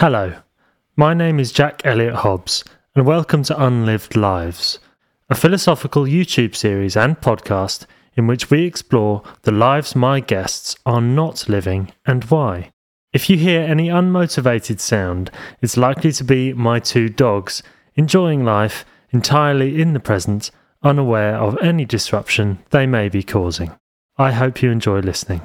Hello, my name is Jack Elliott Hobbs, and welcome to Unlived Lives, a philosophical YouTube series and podcast in which we explore the lives my guests are not living and why. If you hear any unmotivated sound, it's likely to be my two dogs enjoying life entirely in the present, unaware of any disruption they may be causing. I hope you enjoy listening.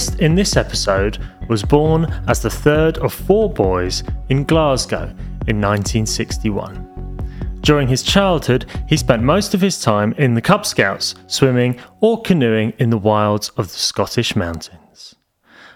Guest in this episode was born as the third of four boys in Glasgow in 1961. During his childhood, he spent most of his time in the Cub Scouts, swimming or canoeing in the wilds of the Scottish mountains.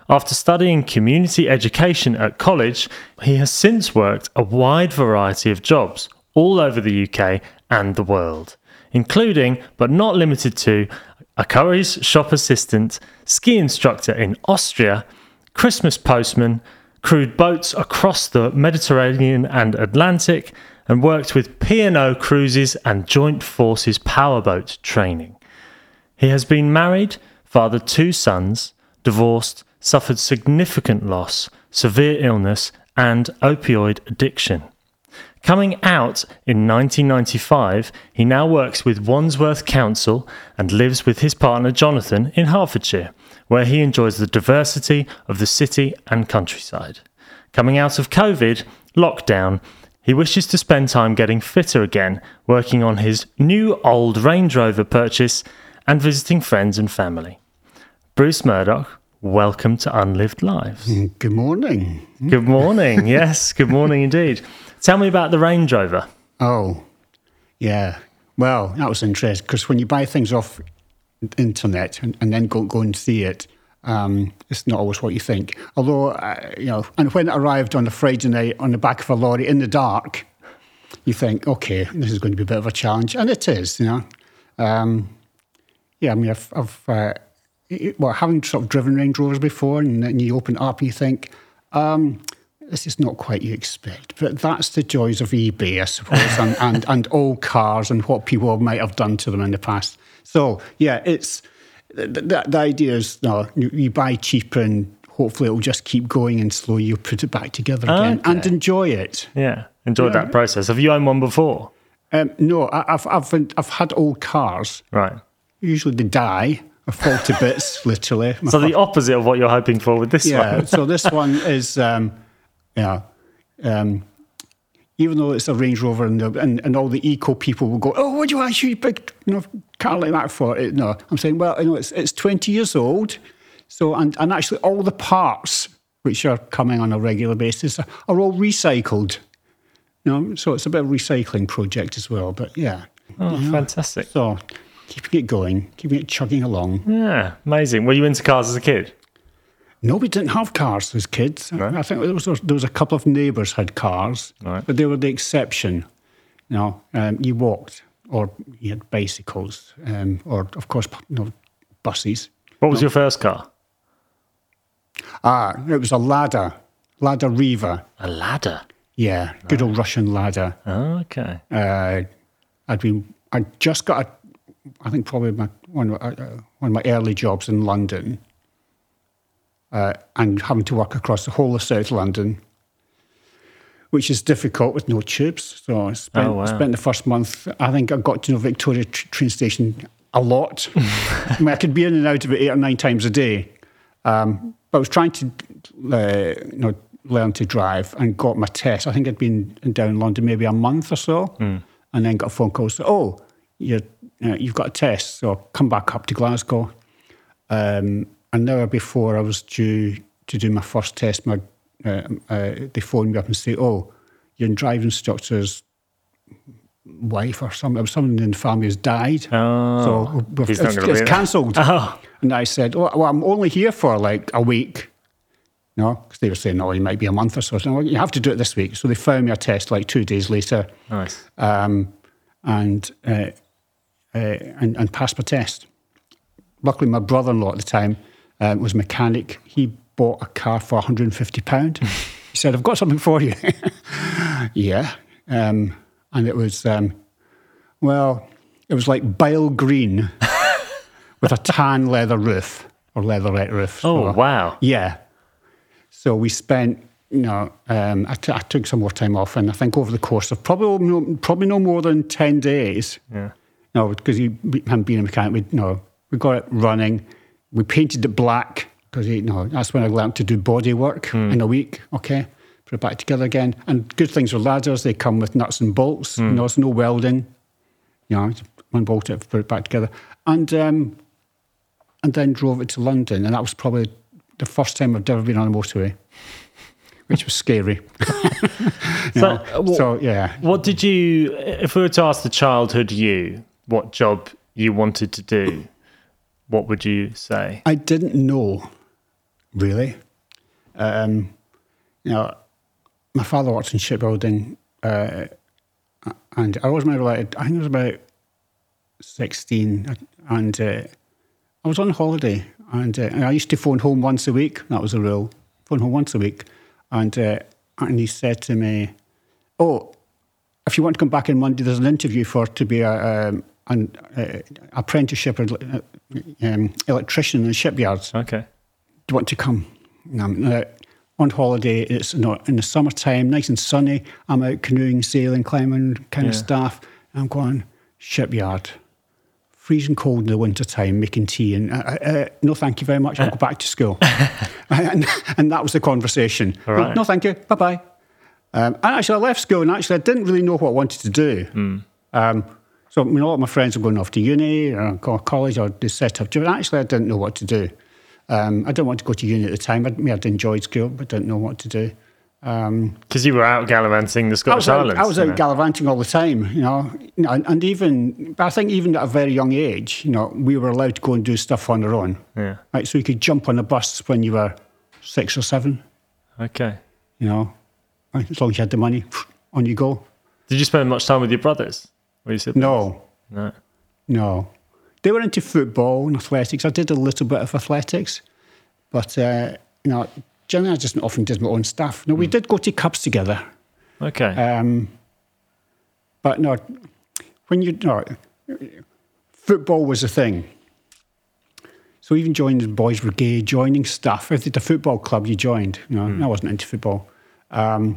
After studying community education at college, he has since worked a wide variety of jobs all over the UK and the world, including, but not limited to, a Currys shop assistant, ski instructor in Austria, Christmas postman, crewed boats across the Mediterranean and Atlantic, and worked with P&O cruises and joint forces powerboat training. He has been married, fathered two sons, divorced, suffered significant loss, severe illness, and opioid addiction. Coming out in 1995, he now works with Wandsworth Council and lives with his partner Jonathan in Hertfordshire, where he enjoys the diversity of the city and countryside. Coming out of COVID, lockdown, he wishes to spend time getting fitter again, working on his new old Range Rover purchase and visiting friends and family. Bruce Murdoch, welcome to Unlived Lives. Good morning. Good morning. yes, good morning indeed. Tell me about the Range Rover. Oh, yeah. Well, that was interesting because when you buy things off internet and, and then go, go and see it, um, it's not always what you think. Although, uh, you know, and when it arrived on a Friday night on the back of a lorry in the dark, you think, okay, this is going to be a bit of a challenge. And it is, you know. Um, yeah, I mean, I've, I've uh, well, having sort of driven Range Rovers before, and then you open it up and you think, um, this is not quite you expect, but that's the joys of eBay, I suppose, and, and, and old cars and what people might have done to them in the past. So, yeah, it's the, the, the idea is no, you buy cheaper and hopefully it'll just keep going and slowly you'll put it back together again Okay. and enjoy it. Yeah, enjoyed that process. Have you owned one before? Um, no, I, I've, I've, I've had old cars. Right. Usually they die or fall to bits, literally. So the opposite of what you're hoping for with this yeah, one. so this one is, um, yeah, um, even though it's a Range Rover and, the, and and all the eco people will go, oh, what do you want a big you know, car like that for? It, no, I'm saying, well, you know, it's it's 20 years old, so and and actually all the parts which are coming on a regular basis are, are all recycled. You know, so it's a bit of a recycling project as well. But yeah, Oh, fantastic. so keeping it going, keeping it chugging along. Yeah, amazing. Were you into cars as a kid? No, we didn't have cars as kids. I think there was, there was a couple of neighbours had cars, Right. but they were the exception. You know, um, you walked, or you had bicycles, um, or of course, you know, buses. What was your first car? Ah, it was a Lada, Lada Riva. A Lada. Yeah, good old Russian Lada. Oh, okay. Uh, I'd been, I just got a, I think probably my, one, uh, one of my early jobs in London, uh, and having to work across the whole of South London, which is difficult with no tubes. So I spent, Oh, wow. spent the first month. I think I got to know Victoria tr- train station a lot. I mean, I could be in and out of it eight or nine times a day. Um, but I was trying to, uh, you know, learned to drive and got my test. I think I'd been down in London maybe a month or so, and then got a phone call. So, oh, you're, uh, you've got a test, so come back up to Glasgow. Um, an hour before I was due to do my first test, my uh, uh, they phoned me up and say, "Oh, your driving instructor's wife or something, or someone in the family has died, Oh, so we've- he's not it's, it's there." cancelled." Oh, And I said, "Oh, well, I'm only here for like a week." No, because they were saying, "No, it might be a month or so." So you have to do it this week. So they found me a test like two days later, nice. um, and, uh, uh, and and passed my test. Luckily, my brother-in-law at the time um, was a mechanic. He bought a car for 150 pound. he said, "I've got something for you." yeah, um, and it was um, well, it was like bile green with a tan leather roof or leatherette roof. Oh, So- wow. yeah. So we spent, you know, um, I, t- I took some more time off, and I think over the course of probably no, probably no more than ten days. Yeah. No, because he hadn't been a mechanic. We, no, we got it running. We painted it black because you know that's when I learned to do body work in a week. Okay, put it back together again. And good things with Ladas, they come with nuts and bolts. You know, there's no welding. You know, unbolt it, put it back together, and um, and then drove it to London, and that was probably the first time I've ever been on a motorway, which was scary. So, uh, so yeah, What did you, if we were to ask the childhood you what job you wanted to do, what would you say? I didn't know, really. Um, you know, my father worked in shipbuilding, uh, and I was maybe like, I think I was about 16, and uh, I was on holiday, and, uh, and I used to phone home once a week. That was the rule. Phone home once a week. And, uh, and he said to me, Oh, if you want to come back on Monday, there's an interview for to be a, um, an uh, apprenticeship uh, um, electrician in the shipyards. Okay. Do you want to come? Uh, on holiday. It's not in the summertime, nice and sunny. I'm out canoeing, sailing, climbing, kind of stuff. I'm going shipyard, freezing cold in the wintertime, making tea. And uh, uh, no, thank you very much. I'll go back to school. and, and that was the conversation. Right. No, thank you. Bye bye. Um, and actually, I left school and actually I didn't really know what I wanted to do. Hmm. Um, so I mean, a lot of my friends were going off to uni or college or they set up. But actually, I didn't know what to do. Um, I didn't want to go to uni at the time. I, I mean, I'd enjoyed school, but didn't know what to do. Um, Because you were out gallivanting the I Scottish was out, Islands. I was out know. gallivanting all the time, you know, and, and even, but I think even at a very young age, you know, we were allowed to go and do stuff on our own. Yeah. Right, so you could jump on a bus when you were six or seven, Okay. you know, right, as long as you had the money, on you go. Did you spend much time with your brothers? Or your siblings? No, No. no. They were into football and athletics. I did a little bit of athletics, but, uh, you know, generally I just often did my own stuff. No, we did go to Cubs together. Okay. Um, but no, when you no, football was a thing. So even joining the boys' brigade, joining stuff, if it's a football club you joined, you know, I wasn't into football. Um,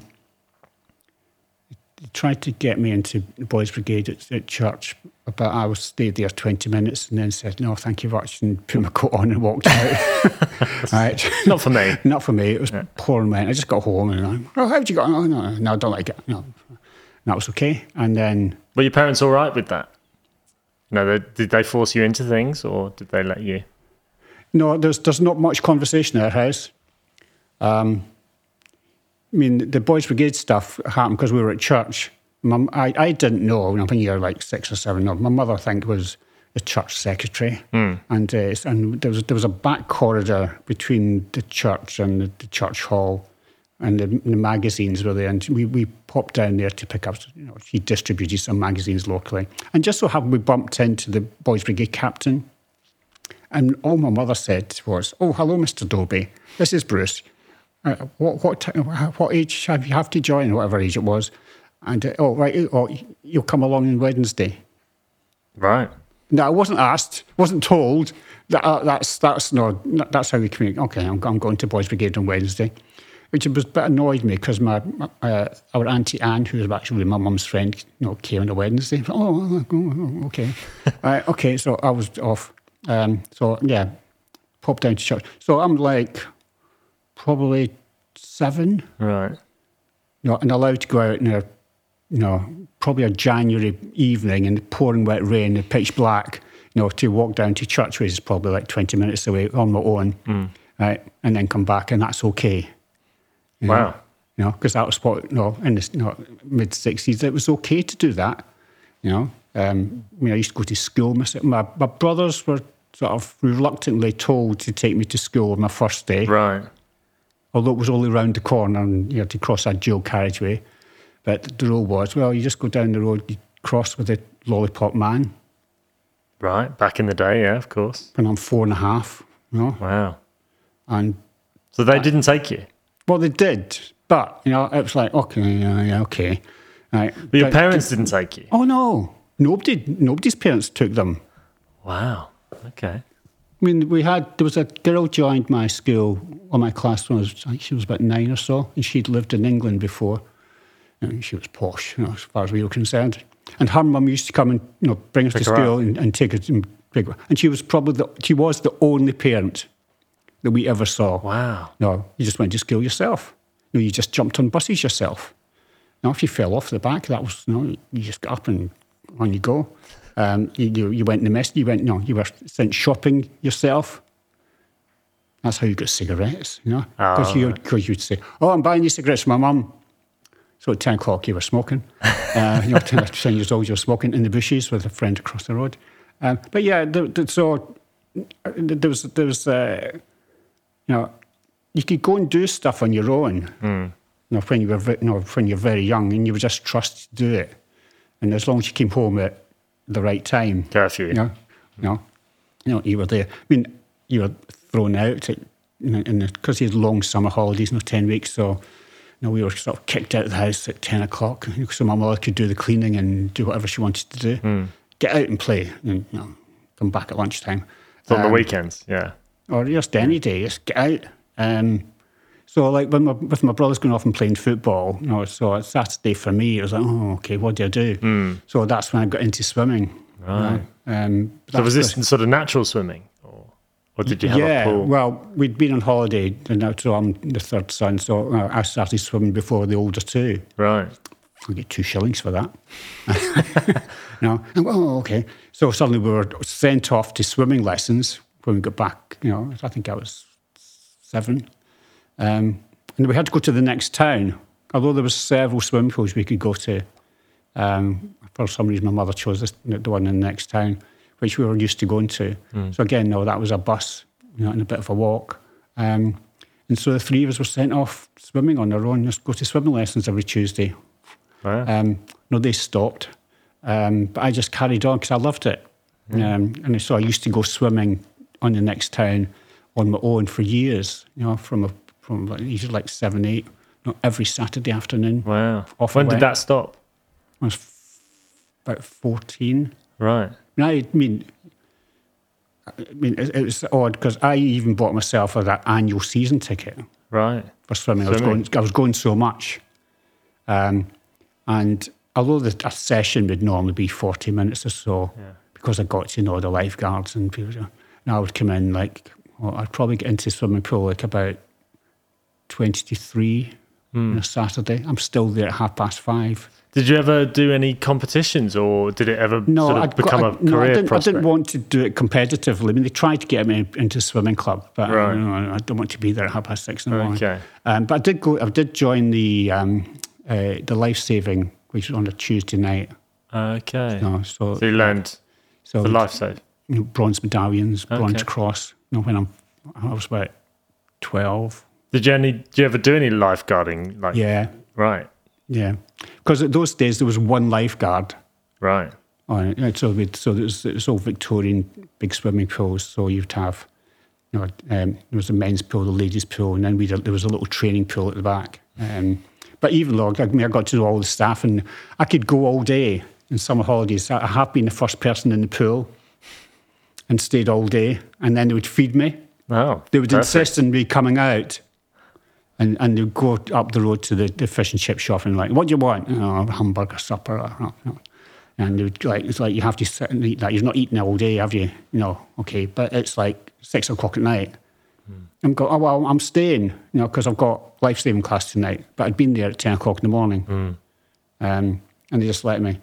tried to get me into the boys' brigade at, at church, but I was stayed there twenty minutes and then said no, thank you very much, and put my coat on and walked out. right. Not for me. Not for me. It was pouring rain. I just got home and I'm, oh, how'd you go? Oh, no, no, I don't like it. No. And that was okay. And then, Were your parents all right with that? No, they, did they force you into things or did they let you? no, there's there's not much conversation at our house. Um, I mean, the Boys Brigade stuff happened because we were at church. Mum, I, I didn't know, I think you're like six or seven. My mother, I think, was the church secretary. And, uh, and there, was, there was a back corridor between the church and the, the church hall. and the, the magazines were there, and we, we popped down there to pick up. You know, she distributed some magazines locally, and just so happened we bumped into the Boys Brigade captain, and all my mother said was, "Oh, hello, Mister Dobie. This is Bruce. Uh, what what what age have you have to join? Whatever age it was." And uh, oh right, oh you'll come along on Wednesday. Right. No, I wasn't asked, wasn't told. That, uh, that's that's no, that's how we communicate. Okay, I'm, I'm going to Boys Brigade on Wednesday, which was a bit annoyed me because my uh, our auntie Anne, who was actually my mum's friend, you know, came on a Wednesday. Oh, oh, okay, uh, okay. So I was off. Um, so yeah, popped down to church. So I'm like probably seven. Right. you know, and allowed to go out in a, you know, probably a January evening in the pouring wet rain, the pitch black, you know, to walk down to church, which is probably like 20 minutes away on my own, right, and then come back, and that's okay. you know. Wow. You know, because that was what, you know, in the you know, mid 60s, it was okay to do that, you know. Um, I mean, I used to go to school. My, my, my brothers were sort of reluctantly told to take me to school on my first day Right. Although it was only round the corner and you had to cross that dual carriageway. But the rule was, well, you just go down the road, you cross with the lollipop man, Right. Back in the day, yeah, of course. and I'm four and a half, you know. Wow. And So they didn't take you. well, they did, but you know, it was like, okay, yeah, yeah, okay, right. But your parents didn't take you. Oh no, nobody, nobody's parents took them. Wow. Okay. I mean, we had there was a girl joined my school or my class when I was I think she was about nine or so, and she'd lived in England before. And she was posh, you know, as far as we were concerned. And her mum used to come and you know bring us Pick to school and, and take us and bring her. And she was probably the she was the only parent that we ever saw. Wow. No, you just went to school yourself. No, you just jumped on buses yourself. Now, if you fell off the back, that was you no, you just got up and on you go. Um, you, you you went in the mess. You went no, you were sent shopping yourself. That's how you got cigarettes, you know, because Oh, you because you'd say, "Oh, I'm buying these cigarettes for my mum." So at ten o'clock, you were smoking. uh, you know, 10, 10 years old, you were smoking in the bushes with a friend across the road. Um, but yeah, so uh, there was there was. Uh, you know, you could go and do stuff on your own. You know, when you were, you know, when you're very young, and you were just trusted to do it. And as long as you came home at the right time, Curfew. you know, you know, you know, you were there. I mean, you were thrown out, at, you know, in because you had long summer holidays, you know, ten weeks. So, you know, we were sort of kicked out of the house at ten o'clock, so my mother could do the cleaning and do whatever she wanted to do. Get out and play, and you know, come back at lunchtime. So on the Um, weekends, yeah. or just any day, just get out. Um, so, like when my, with my brothers going off and playing football, you know, so Saturday for me, it was like, oh, okay, what do I do? So that's when I got into swimming. Right. Um, So was this sort of natural swimming, or, or did you have yeah, a pool? well, we'd been on holiday, and now, so I'm the third son, so uh, I started swimming before the older two. right. I get two shillings for that. you know, and, well, okay. So suddenly we were sent off to swimming lessons when we got back. You know, I think I was seven, um, and we had to go to the next town. Although there was several swimming pools we could go to, um, for some reason my mother chose this, the one in the next town, which we were used to going to. So again, no, that was a bus, you know, and a bit of a walk. Um, and so the three of us were sent off swimming on our own, just go to swimming lessons every Tuesday. Wow. Um, no, they stopped. Um, but I just carried on because I loved it. Um, and so I used to go swimming on the next town on my own for years, you know, from a, from like, usually like seven, eight, know, every Saturday afternoon. wow. off when did that stop? I was f- about 14. Right. I mean, I mean, it, it was odd because I even bought myself a, that annual season ticket Right. for swimming. I was going, I was going so much, um, and although the, a session would normally be forty minutes or so, because I got to know the lifeguards and people, and I would come in like, well, I'd probably get into swimming pool like about twenty to three on a Saturday. I'm still there at half past five. Did you ever do any competitions, or did it ever No, sort of become got, a I, no, I career didn't, I didn't want to do it competitively. I mean, they tried to get me into swimming club, but Right. you know, I don't want to be there at half past six in the morning. Okay. Um, but I did go. I did join the um, uh, the life saving, which was on a Tuesday night. Okay. Know, so So you learned so the life save. you know, bronze medallions, bronze cross. You know, when I'm, I was about twelve. Did you any? You ever do any lifeguarding? Like, Yeah, Right. yeah. Because at those days there was one lifeguard. Right. on it. So, we'd, so it was, it was all Victorian big swimming pools. So you'd have, you know, um, there was a men's pool, the ladies' pool, and then we there was a little training pool at the back. Um, but even though I, mean, I got to know all the staff, and I could go all day in summer holidays. I have been the first person in the pool and stayed all day, and then they would feed me. Oh. They would perfect. insist on me coming out. And, and they'd go up the road to the, the fish and chip shop and like, what do you want? Know, a hamburger supper. Or, you know. And they would like, it's like you have to sit and eat that. You've not eaten all day, have you? You know, okay. But it's like six o'clock at night. I'm going, oh, well, I'm staying, you know, because I've got life saving class tonight. But I'd been there at 10 o'clock in the morning. Um, and they just let me,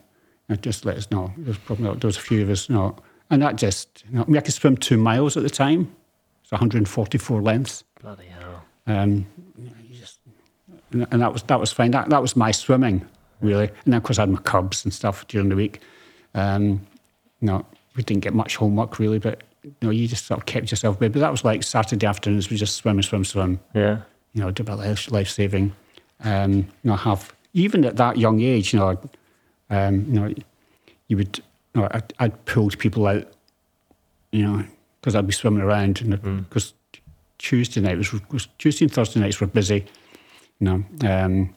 you just let us know. There was probably there was a few of us, you know, and that just, you know, I mean, I could swim two miles at the time. It's 144 lengths. Bloody hell. Um, and and that was that was fine. That that was my swimming, really. And then of course I had my cubs and stuff during the week. Um, you know, we didn't get much homework really, but you know, you just sort of kept yourself busy. But that was like Saturday afternoons. We just swim and swim, swim. Yeah. You know, do a bit of life, saving. Um, you know, have even at that young age, you know, um, you know, you would, you know, I'd, I'd pulled people out, you know, because I'd be swimming around, and because Tuesday night was, was Tuesday and Thursday nights were busy, you know. Um,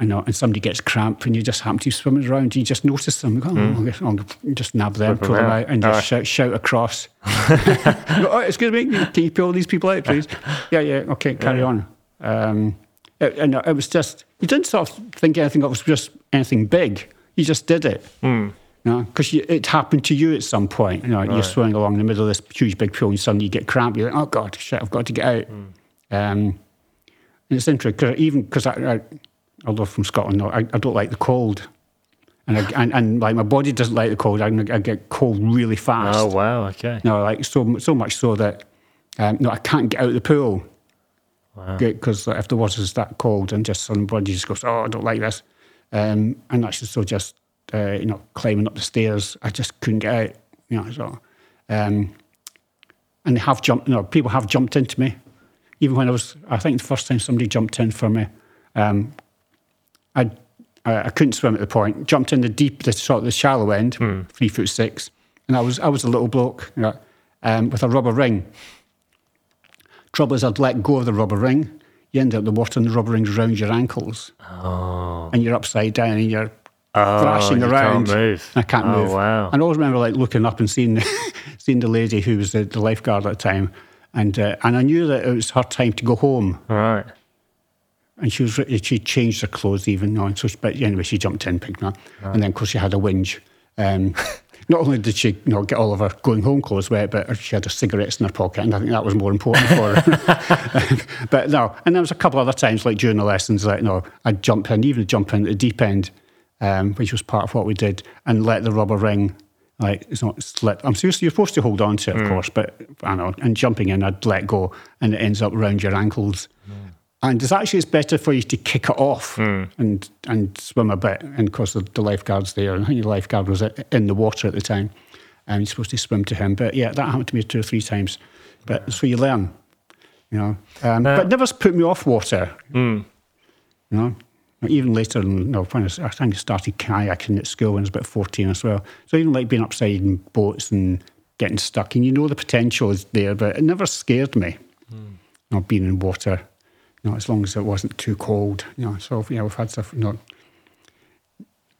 I know, and somebody gets cramp and you just happen to be swimming around, you just notice them. You go, oh, guess I'll just nab them, 'em pull them out. out, and just shout, shout across. Go, oh, excuse me, can you pull these people out, please? yeah, yeah, okay, carry on. Um, it, and it was just, you didn't sort of think anything of it was just anything big. You just did it. Hmm. You know, because it happened to you at some point. You know, you're swimming along the middle of this huge big pool and suddenly you get cramp. You're like, oh God, shit, I've got to get out. Hmm. Um, and it's interesting, cause even because I, I, although from Scotland, I, I don't like the cold. And, I, and, and like my body doesn't like the cold. I, I get cold really fast. Oh wow. Okay. No, like so so much so that um, no, I can't get out of the pool Wow. because if the water's that cold and just somebody just goes, oh, I don't like this, um, and actually so just uh, you know climbing up the stairs, I just couldn't get out. You know, so um, and they have jumped. You know, people have jumped into me, even when I was. I think the first time somebody jumped in for me, um, I. I I couldn't swim at the point. Jumped in the deep, the sort of the shallow end, three foot six, and I was I was a little bloke, you know, um, with a rubber ring. Trouble is, I'd let go of the rubber ring. You end up in the water, and the rubber ring's around your ankles, Oh. and you're upside down, and you're Oh, thrashing around. Can't move. I can't oh, move. Wow. And I always remember like looking up and seeing seeing the lady who was the, the lifeguard at the time, and uh, and I knew that it was her time to go home, All right. and she was she changed her clothes even. You know, and so she, but anyway, she jumped in, picked me up, and then of course she had a whinge. Um, not only did she you know, get all of her going home clothes wet, but she had her cigarettes in her pocket, and I think that was more important for her. but no, and there was a couple other times, like during the lessons, like no, I'd jump in, even jump in at the deep end, um, which was part of what we did, and let the rubber ring, like it's not slip. I'm seriously, you're supposed to hold on to it, of hmm. course, but I know, and jumping in, I'd let go, and it ends up around your ankles. Hmm. And it's actually it's better for you to kick it off hmm. and and swim a bit. And of course, the, the lifeguard's there, and I think the lifeguard was in the water at the time, and you're supposed to swim to him. But yeah, that happened to me two or three times. But so you learn, you know. Um, Now- but it never's put me off water. You know, even later, you know, when I, I think I started kayaking at school when I was about fourteen as well. So even like being upside in boats and getting stuck, and you know the potential is there, but it never scared me. Hmm. You know, being in water, you know, as long as it wasn't too cold. You know, so you know, we've had stuff, you know,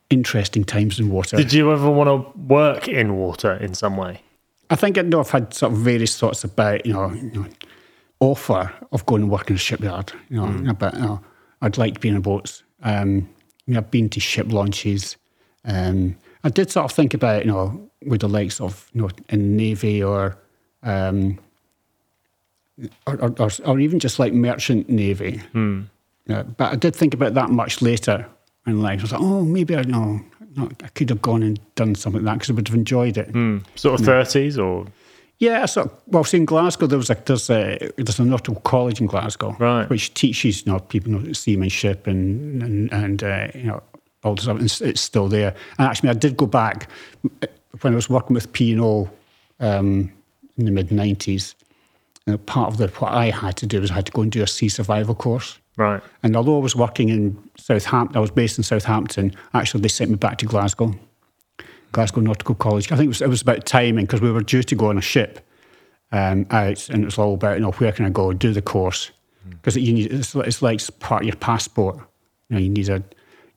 interesting times in water. Did you ever want to work in water in some way? I think I know I've had sort of various thoughts about, you know, you know offer of going and work in a shipyard. You know, hmm. but you know, I'd like to be in a boat. Um, I mean, I've been to ship launches. Um, I did sort of think about, you know, with the likes of, you know, in navy or, um, or, or, or, or even just like merchant navy. Yeah, but I did think about that much later in life. I was like, oh, maybe I know. I could have gone and done something like that because I would have enjoyed it. Sort of thirties or Yeah, so well, see, in Glasgow there was a there's a there's a nautical college in Glasgow, Right. which teaches you know people you know, seamanship and and, and uh, you know all the stuff. And it's, it's still there. And actually, I did go back when I was working with P and O um, in the mid nineties. And Part of the what I had to do was I had to go and do a sea survival course. right. And although I was working in Southampton, I was based in Southampton. Actually, they sent me back to Glasgow, Glasgow Nautical College. I think it was, it was about timing because we were due to go on a ship um, out, and it was all about you know where can I go do the course because you need it's, it's like part of your passport. You know, you need a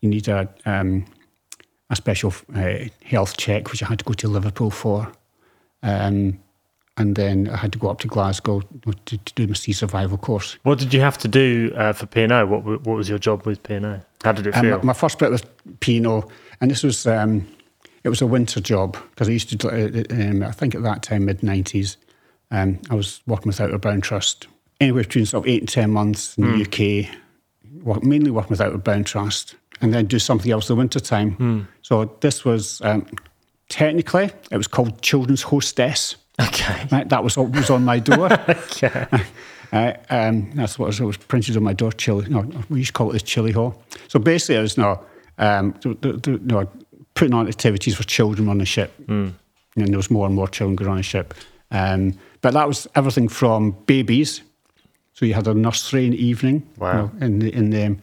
you need a um, a special uh, health check, which I had to go to Liverpool for. Um, and then I had to go up to Glasgow to, to do my sea survival course. What did you have to do uh, for P and O? What what was your job with P and O? How did it Um, feel? my, my first bit was P&O, and this was um, it was a winter job because I used to do um, I think at that time mid nineties, Um, I was working with Outward Bound Trust anywhere between sort of eight and ten months in the UK, work, mainly working with Outward Bound Trust, and then do something else in the winter time. So this was um, technically it was called Children's Hostess. Okay. Right, that was what was on my door. Okay. Uh, um, that's what was, was printed on my door. Chili. No, we used to call it the chili hall. So basically, it was no, um, the, the, the, no putting on activities for children on the ship. And there was more and more children going on the ship. Um, but that was everything from babies. So you had a nursery in the evening. you Wow. know, in the in the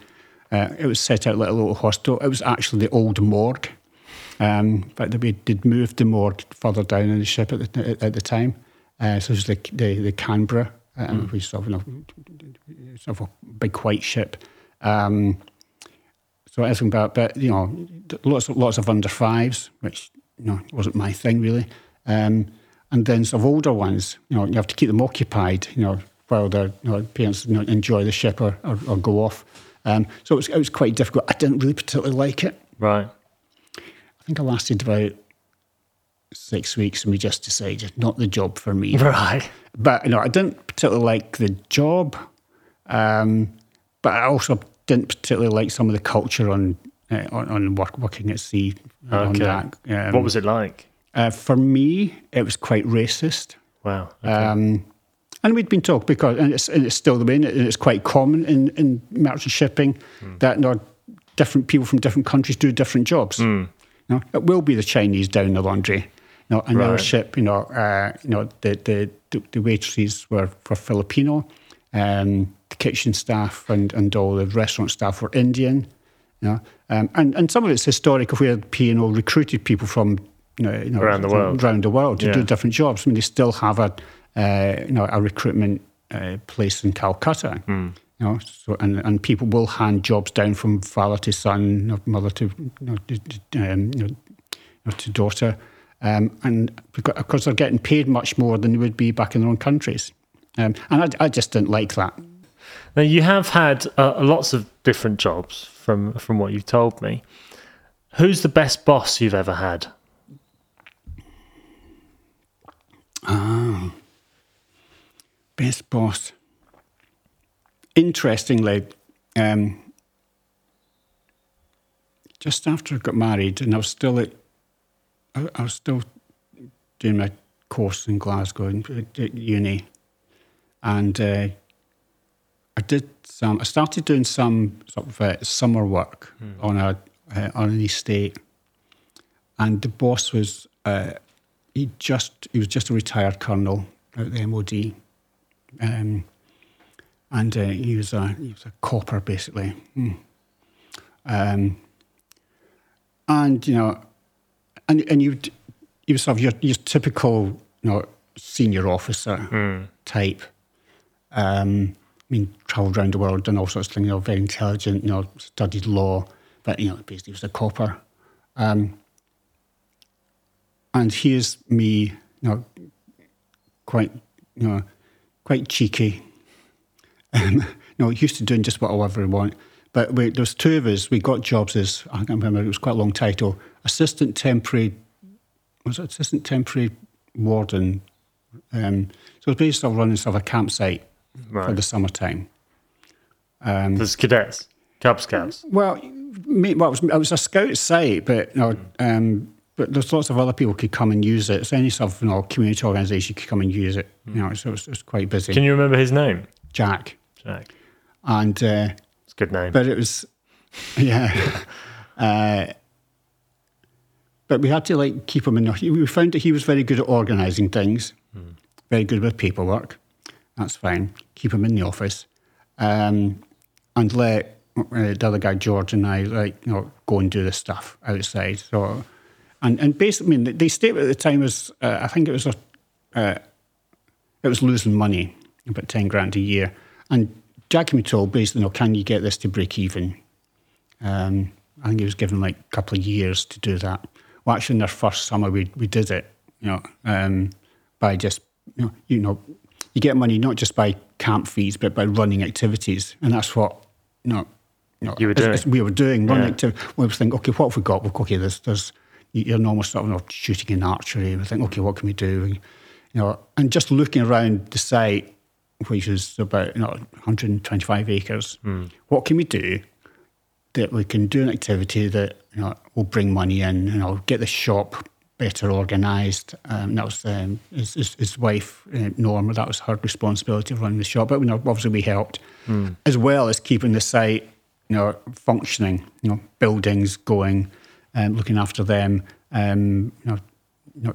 uh, it was set out like a little hospital. It was actually the old morgue. Um, but we did move the morgue further down in the ship at the, at, the time. Uh, so it was the, the, the Canberra, um, we sort of, you know, sort of a big white ship. Um, so everything about, but you know, lots of lots of under fives, which you know wasn't my thing really. Um, and then sort of older ones, you know, you have to keep them occupied, you know, while their you know, parents you know, enjoy the ship or, or, or go off. Um, so it was, it was quite difficult. I didn't really particularly like it. Right. I think I lasted about six weeks, and we just decided not the job for me. Right. But you know, I didn't particularly like the job, um, but I also didn't particularly like some of the culture on uh, on, on work, working at sea. On Okay. that. Um, what was it like? Uh, for me, it was quite racist. Wow. Okay. Um, and we'd been told because, and it's, and it's still the way, and it's quite common in, in merchant shipping that you different people from different countries do different jobs. You know, it will be the Chinese down the laundry. You know, another Right. ship, you know, uh, you know, the, the the waitresses were were Filipino, um, kitchen staff and, and all the restaurant staff were Indian. You know, um, and and some of it's historic historical where P and O recruited people from you know, you know Around the world. around the world to Yeah. do different jobs. I mean, they still have a uh, you know a recruitment uh, place in Calcutta. Hmm. You know, so and, and people will hand jobs down from father to son, mother to you know, um, you know, to daughter, um, and because, of course they're getting paid much more than they would be back in their own countries. Um, and I, I just didn't like that. Now you have had uh, lots of different jobs from from what you've told me. Who's the best boss you've ever had? Ah, Best boss. Interestingly, um, just after I got married, and I was still at, I, I was still doing my course in Glasgow at uni, and uh, I did some. I started doing some sort of uh, summer work on a uh, on an estate, and the boss was uh, he just he was just a retired colonel at the MOD, um, and uh, he was a he was a copper basically. Mm. Um, and you know, and and you you sort of your your typical you know senior officer type. Um, mean, travelled around the world, done all sorts of things. You know, very intelligent. You know, studied law, but you know, basically was a copper. Um, and here's me, you know, quite, you know, quite cheeky. Um, you know, used to doing just whatever I want. But we, there was two of us. We got jobs as I can't remember. It was quite a long title. Assistant temporary. Was it assistant temporary warden? Um, so it was basically running sort of a campsite for Right. the summertime. There's cadets, Cub Scouts. Well, me, well, it was, it was a scout site, but you know, um, but there's lots of other people could come and use it. So any sort of you know community organisation could come and use it. You know, so it was, it was quite busy. Can you remember his name? Jack Jack. and uh, It's a good name. but it was yeah. uh, but we had to like keep him in. the- We found that he was very good at organising things, very good with paperwork. That's fine. Keep him in the office, um, and let uh, the other guy George and I like you know go and do the stuff outside. So, and and basically, I mean, the statement at the time was uh, I think it was a uh, it was losing money, about 10 grand a year. And Jack me told basically, no, can you get this to break even? Um, I think he was given like a couple of years to do that. Well, actually, in their first summer, we, we did it, you know, um, by just, you know, you know, you get money not just by camp fees, but by running activities. And that's what, you know, you, know, You were doing. we were doing, running Yeah. activities. We was thinking, okay, what have we got? Well, okay, there's, there's your normal stuff, you know, shooting and archery. We think, okay, what can we do? you know, and just looking around the site, which is about you know 125 acres, hmm. what can we do that we can do an activity that you know will bring money in, you know, get the shop better organised. Um, that was um, his, his, his wife uh, Norma. That was her responsibility of running the shop. But you know, obviously we helped, as well as keeping the site, you know, functioning. You know, buildings going, um, looking after them. Um, you know, you know,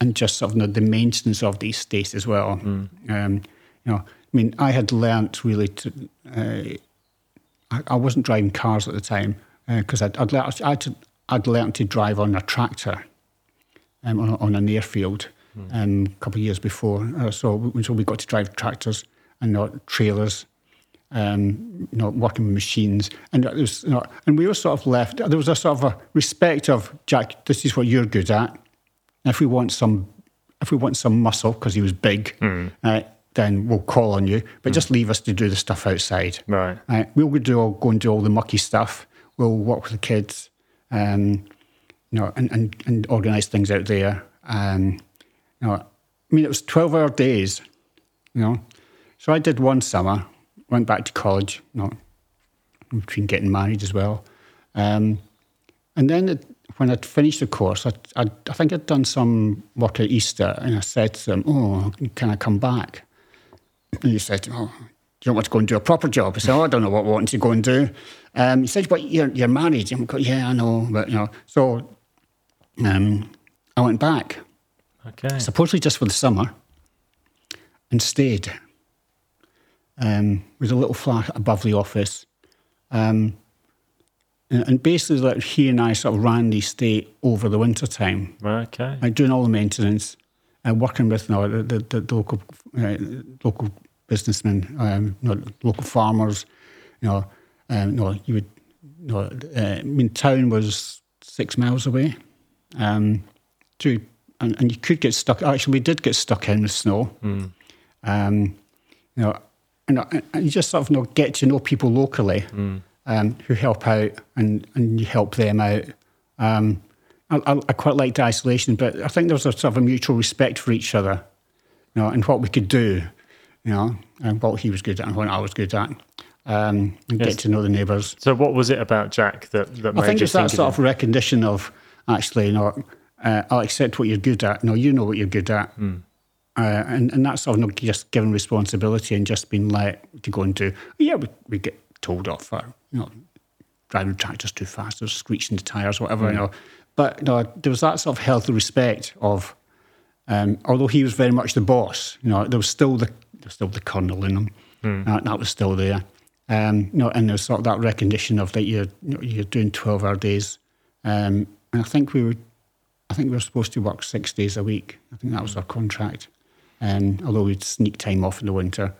and just sort of you know, the maintenance of the estate as well. Um, you know, I mean, I had learnt really to. Uh, I, I wasn't driving cars at the time because I'd, I'd, I'd, I'd learnt to drive on a tractor um, on, on an airfield um, a couple of years before. Uh, so, we- so we got to drive tractors and not trailers, um, you know, working with machines. And it was, you know, and we were sort of left. There was a sort of a respect of Jack. This is what you're good at. If we want some, if we want some muscle because he was big, uh, then we'll call on you. But just leave us to do the stuff outside. Right. Right. We'll go do all, go and do all the mucky stuff. We'll work with the kids, um, you know, and, and, and organise things out there. Um, you know, I mean, it was twelve hour days, you know. So I did one summer, went back to college, you know, between getting married as well, um, and then it, when I'd finished the course, I, I, I think I'd done some work at Easter, and I said to them, "Oh, can I come back?" And he said, "Oh, do you want to go and do a proper job?" I said, "Oh, I don't know what I want to go and do." Um, he said, "But you're you're married." I'm going, "Yeah, I know, but you know." So um, I went back, Okay. supposedly just for the summer, and stayed. Um, with a little flat above the office, um, and, and basically, like he and I sort of ran the estate over the winter time Okay. like doing all the maintenance and working with you know, the, the, the local uh, local businessmen, um, you know, local farmers. You know, um, you know, you would. You know, uh, I mean, town was six miles away. Um, to and, and you could get stuck. Actually, we did get stuck in the snow. Um, you know, and, and you just sort of you know, get to know people locally um, who help out, and and you help them out. Um, I, I, quite liked isolation, but I think there was a sort of a mutual respect for each other, you know, and what we could do, you know, and what he was good at and what I was good at, um, and Yes. get to know the neighbours. So, what was it about Jack that, that made I think it's that sort of of recognition of actually, you know, uh, I'll accept what you're good at. No, you know what you're good at. Uh, and, and that's sort of not just given responsibility and just being let to go and do. Yeah, we, we get told off for, you know, driving tractors too fast or screeching the tyres, whatever, you know. But you know, there was that sort of healthy respect of, um, although he was very much the boss, you know, there was still the, there was still the colonel in him. That, that was still there. Um, you know, and there's sort of that recognition of that you're, you know, you're doing 12 hour days. Um, and I think we were, I think we were supposed to work six days a week. I think that was our contract. Um, although we'd sneak time off in the winter.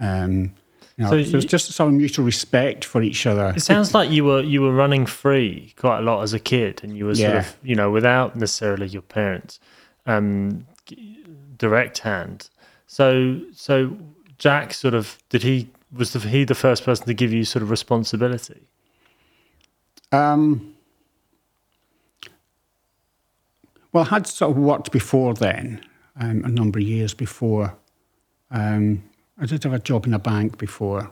Um, you know, So so, it's you- just some mutual respect for each other. It sounds like you were you were running free quite a lot as a kid, and you were sort Yeah. of you know without necessarily your parents' um, direct hand. So so Jack sort of did he was the, he the first person to give you sort of responsibility? Um, well, I had sort of worked before then, um, a number of years before. Um, I did have a job in a bank before.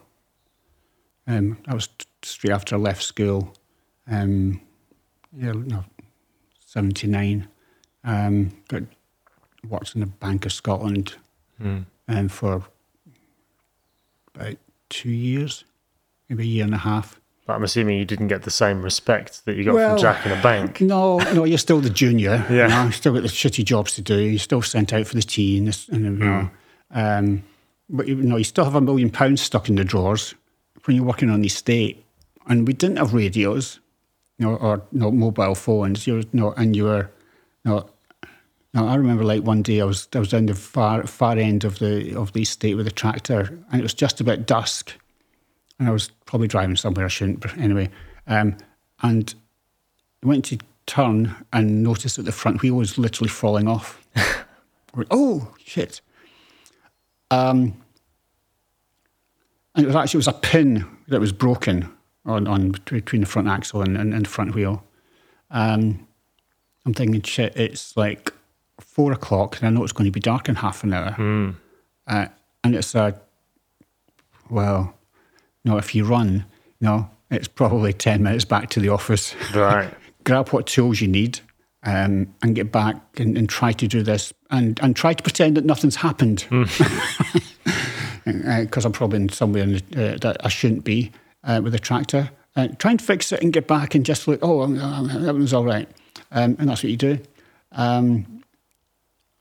Um, that was straight after I left school. Um, yeah, no, 79. Um, got worked in the Bank of Scotland um, for about two years, maybe a year and a half. But I'm assuming you didn't get the same respect that you got Well, from Jack in a bank. No, no, you're still the junior. Yeah. You know, still got the shitty jobs to do. You're still sent out for the tea and, this, and you know, um, but you know, you still have a million pounds stuck in the drawers when you're working on the estate. And we didn't have radios, you know, or you know, mobile phones. You know, and you were, you know, now, I remember like one day I was I was down the far far end of the of the estate with a tractor, and it was just about dusk, and I was probably driving somewhere I shouldn't. But anyway, um, and I went to turn and noticed that the front wheel was literally falling off. Went, oh shit! Um, and it was actually it was a pin that was broken on, on between the front axle and, and, and the front wheel. Um, I'm thinking, shit, it's like four o'clock, and I know it's going to be dark in half an hour. Uh, and it's a, well, no, if you run, no, it's probably 10 minutes back to the office. Right. Grab what tools you need um, and get back and, and try to do this and, and try to pretend that nothing's happened. Because I'm probably in somewhere in the, uh, that I shouldn't be uh, with a tractor. Uh, try and fix it and get back and just look, oh, um, um, that was all right. Um, and that's what you do. Um,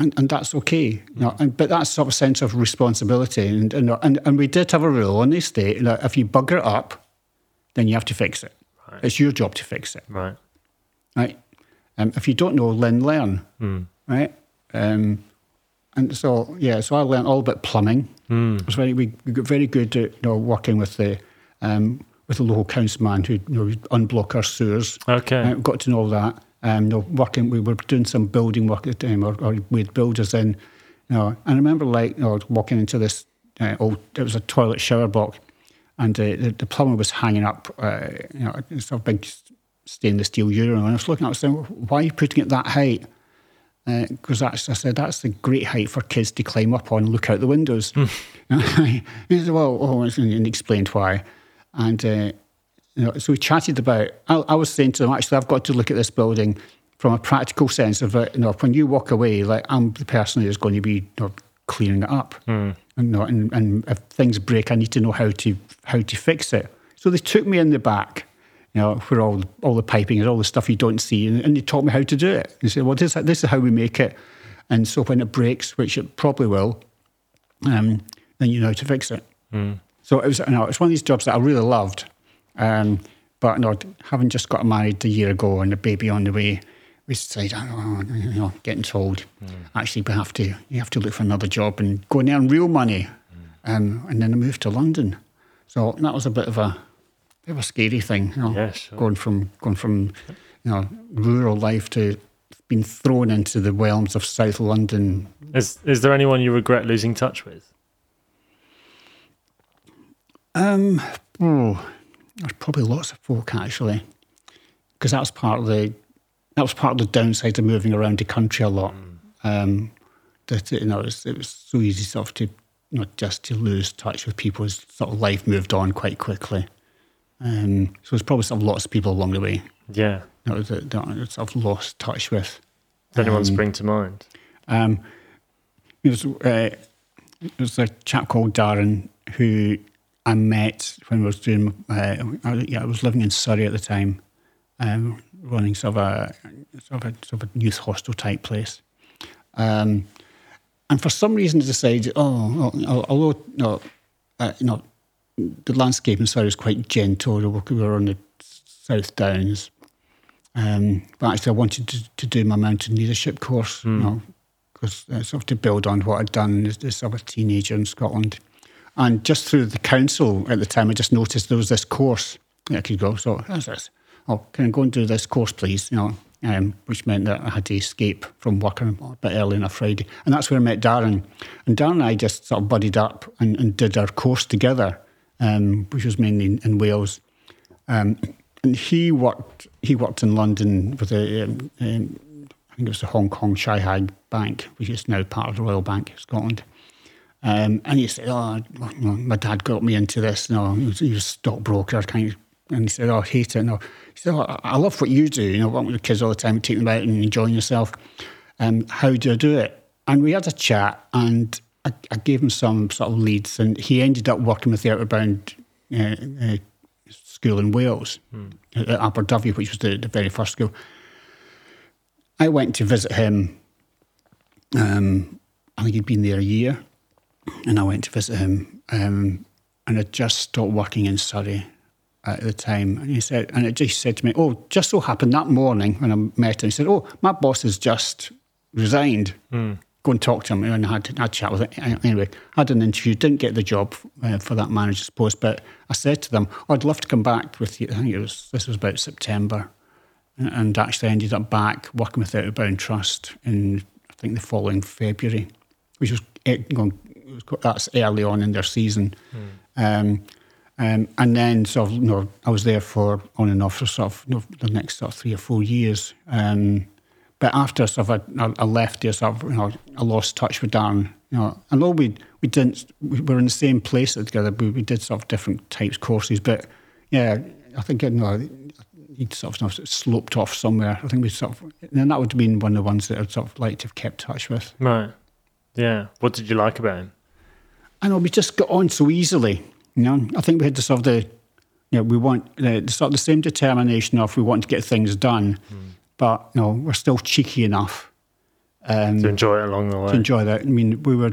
and, and that's okay. You know, and, but that's sort of sense of responsibility. And, and, and, and we did have a rule on the estate that if you bugger it up, then you have to fix it. It's your job to fix it, Right. right? Um, if you don't know, then learn, right? Um, and so, yeah, so I learned all about plumbing. It was very, we, we got very good at you know, working with the um, with the local councilman who you know, unblock our sewers. Okay. Uh, got to know all that. Um, you know, working, we were doing some building work at the time, or, or we had builders in. You know, and I remember like you know, walking into this uh, old, it was a toilet shower block, and uh, the, the plumber was hanging up, uh, you know, a sort of big stainless steel urinal, and I was looking at it saying, "Why are you putting it that height?" Because that's, I said, that's the great height for kids to climb up on and look out the windows. he said, well, oh, and he explained why. And uh, you know, so we chatted about. I, I was saying to them, actually, I've got to look at this building from a practical sense of it. You know, when you walk away, like I'm the person who's going to be you know, clearing it up. And, you know, and, and if things break, I need to know how to how to fix it. So they took me in the back, you know, where all all the piping is, all the stuff you don't see, and, and they taught me how to do it. They said, well, this this is how we make it. And so when it breaks, which it probably will, um, then you know how to fix it. So it was, you know, it's one of these jobs that I really loved. Um, but know, having just got married a year ago and a baby on the way, we decided, oh, you know, getting told, actually, we have to, you have to look for another job and go and earn real money. Um, and then I moved to London. So that was a bit of a, bit of a scary thing, you know, Yeah, sure. going from going from, you know, rural life to being thrown into the realms of South London Is is there anyone you regret losing touch with? Um, oh, there's probably lots of folk actually, because that was part of the that was part of the downside of moving around the country a lot. Um, that you know, it was, it was so easy sort of to you know just to lose touch with people as sort of life moved on quite quickly. Um, so there's probably sort of lots of people along the way Yeah. you know, that, that sort of lost touch with. Does anyone Um, spring to mind? Um, there was, uh, there was a chap called Darren who I met when I was doing. Uh, I, yeah, I was living in Surrey at the time, um, running sort of a sort of a, sort of a youth hostel type place. Um, and for some reason, I decided, oh, well, although no, uh, you know, the landscape in Surrey is quite gentle. We were on the South Downs. Um, but actually, I wanted to, to do my mountain leadership course, you know, because uh, sort of to build on what I'd done as, as sort of a teenager in Scotland. And just through the council at the time, I just noticed there was this course I could go. So, how's this? Oh, can I go and do this course, please? You know, um, which meant that I had to escape from work a bit early on a Friday. And that's where I met Darren. And Darren and I just sort of buddied up and, and did our course together, um, which was mainly in, in Wales. Um, and he worked. He worked in London with a, um, um, I think it was the Hong Kong Shanghai Bank, which is now part of the Royal Bank of Scotland. Um, and he said, "Oh, well, you know, my dad got me into this. No, he was, he was a stockbroker, kind of." And he said, "Oh, I hate it." No, he said, oh, "I love what you do. You know, working with the kids all the time, taking them out and enjoying yourself. Um, how do I do it?" And we had a chat, and I, I gave him some sort of leads, and he ended up working with the Outward Bound uh, uh, school in Wales at Aberdyfi, which was the, the very first school. I went to visit him. Um, I think he'd been there a year, and I went to visit him. Um, and I just stopped working in Surrey at the time. And he said, and it just said to me, "Oh, just so happened that morning when I met him, he said, "Oh, my boss has just resigned. Go and talk to him." And I had, I had a chat with him. Anyway, I had an interview. Didn't get the job uh, for that manager's post, but I said to them, oh, "I'd love to come back with you." I think it was this was about September, and, and actually ended up back working with Outward Bound Trust in I think the following February, which was, you know, it was quite- that's early on in their season. Um, um, and then sort of, you know, I was there for on and off for sort of you know, the next sort of three or four years. Um, but after sort of I, I left there, sort of, you know, I lost touch with Darren. You know, and although we we didn't, we were in the same place together. We, we did sort of different types of courses, but yeah, I think you know, he'd sort of, sort of sloped off somewhere. I think we sort of, and that would have been one of the ones that I'd sort of like to have kept touch with. Right. Yeah. What did you like about him? I know we just got on so easily. You know, I think we had the sort of the, you know, we want the, sort of the same determination of we want to get things done, mm. but you know, we're still cheeky enough um, to enjoy it along the way. To enjoy that. I mean, we were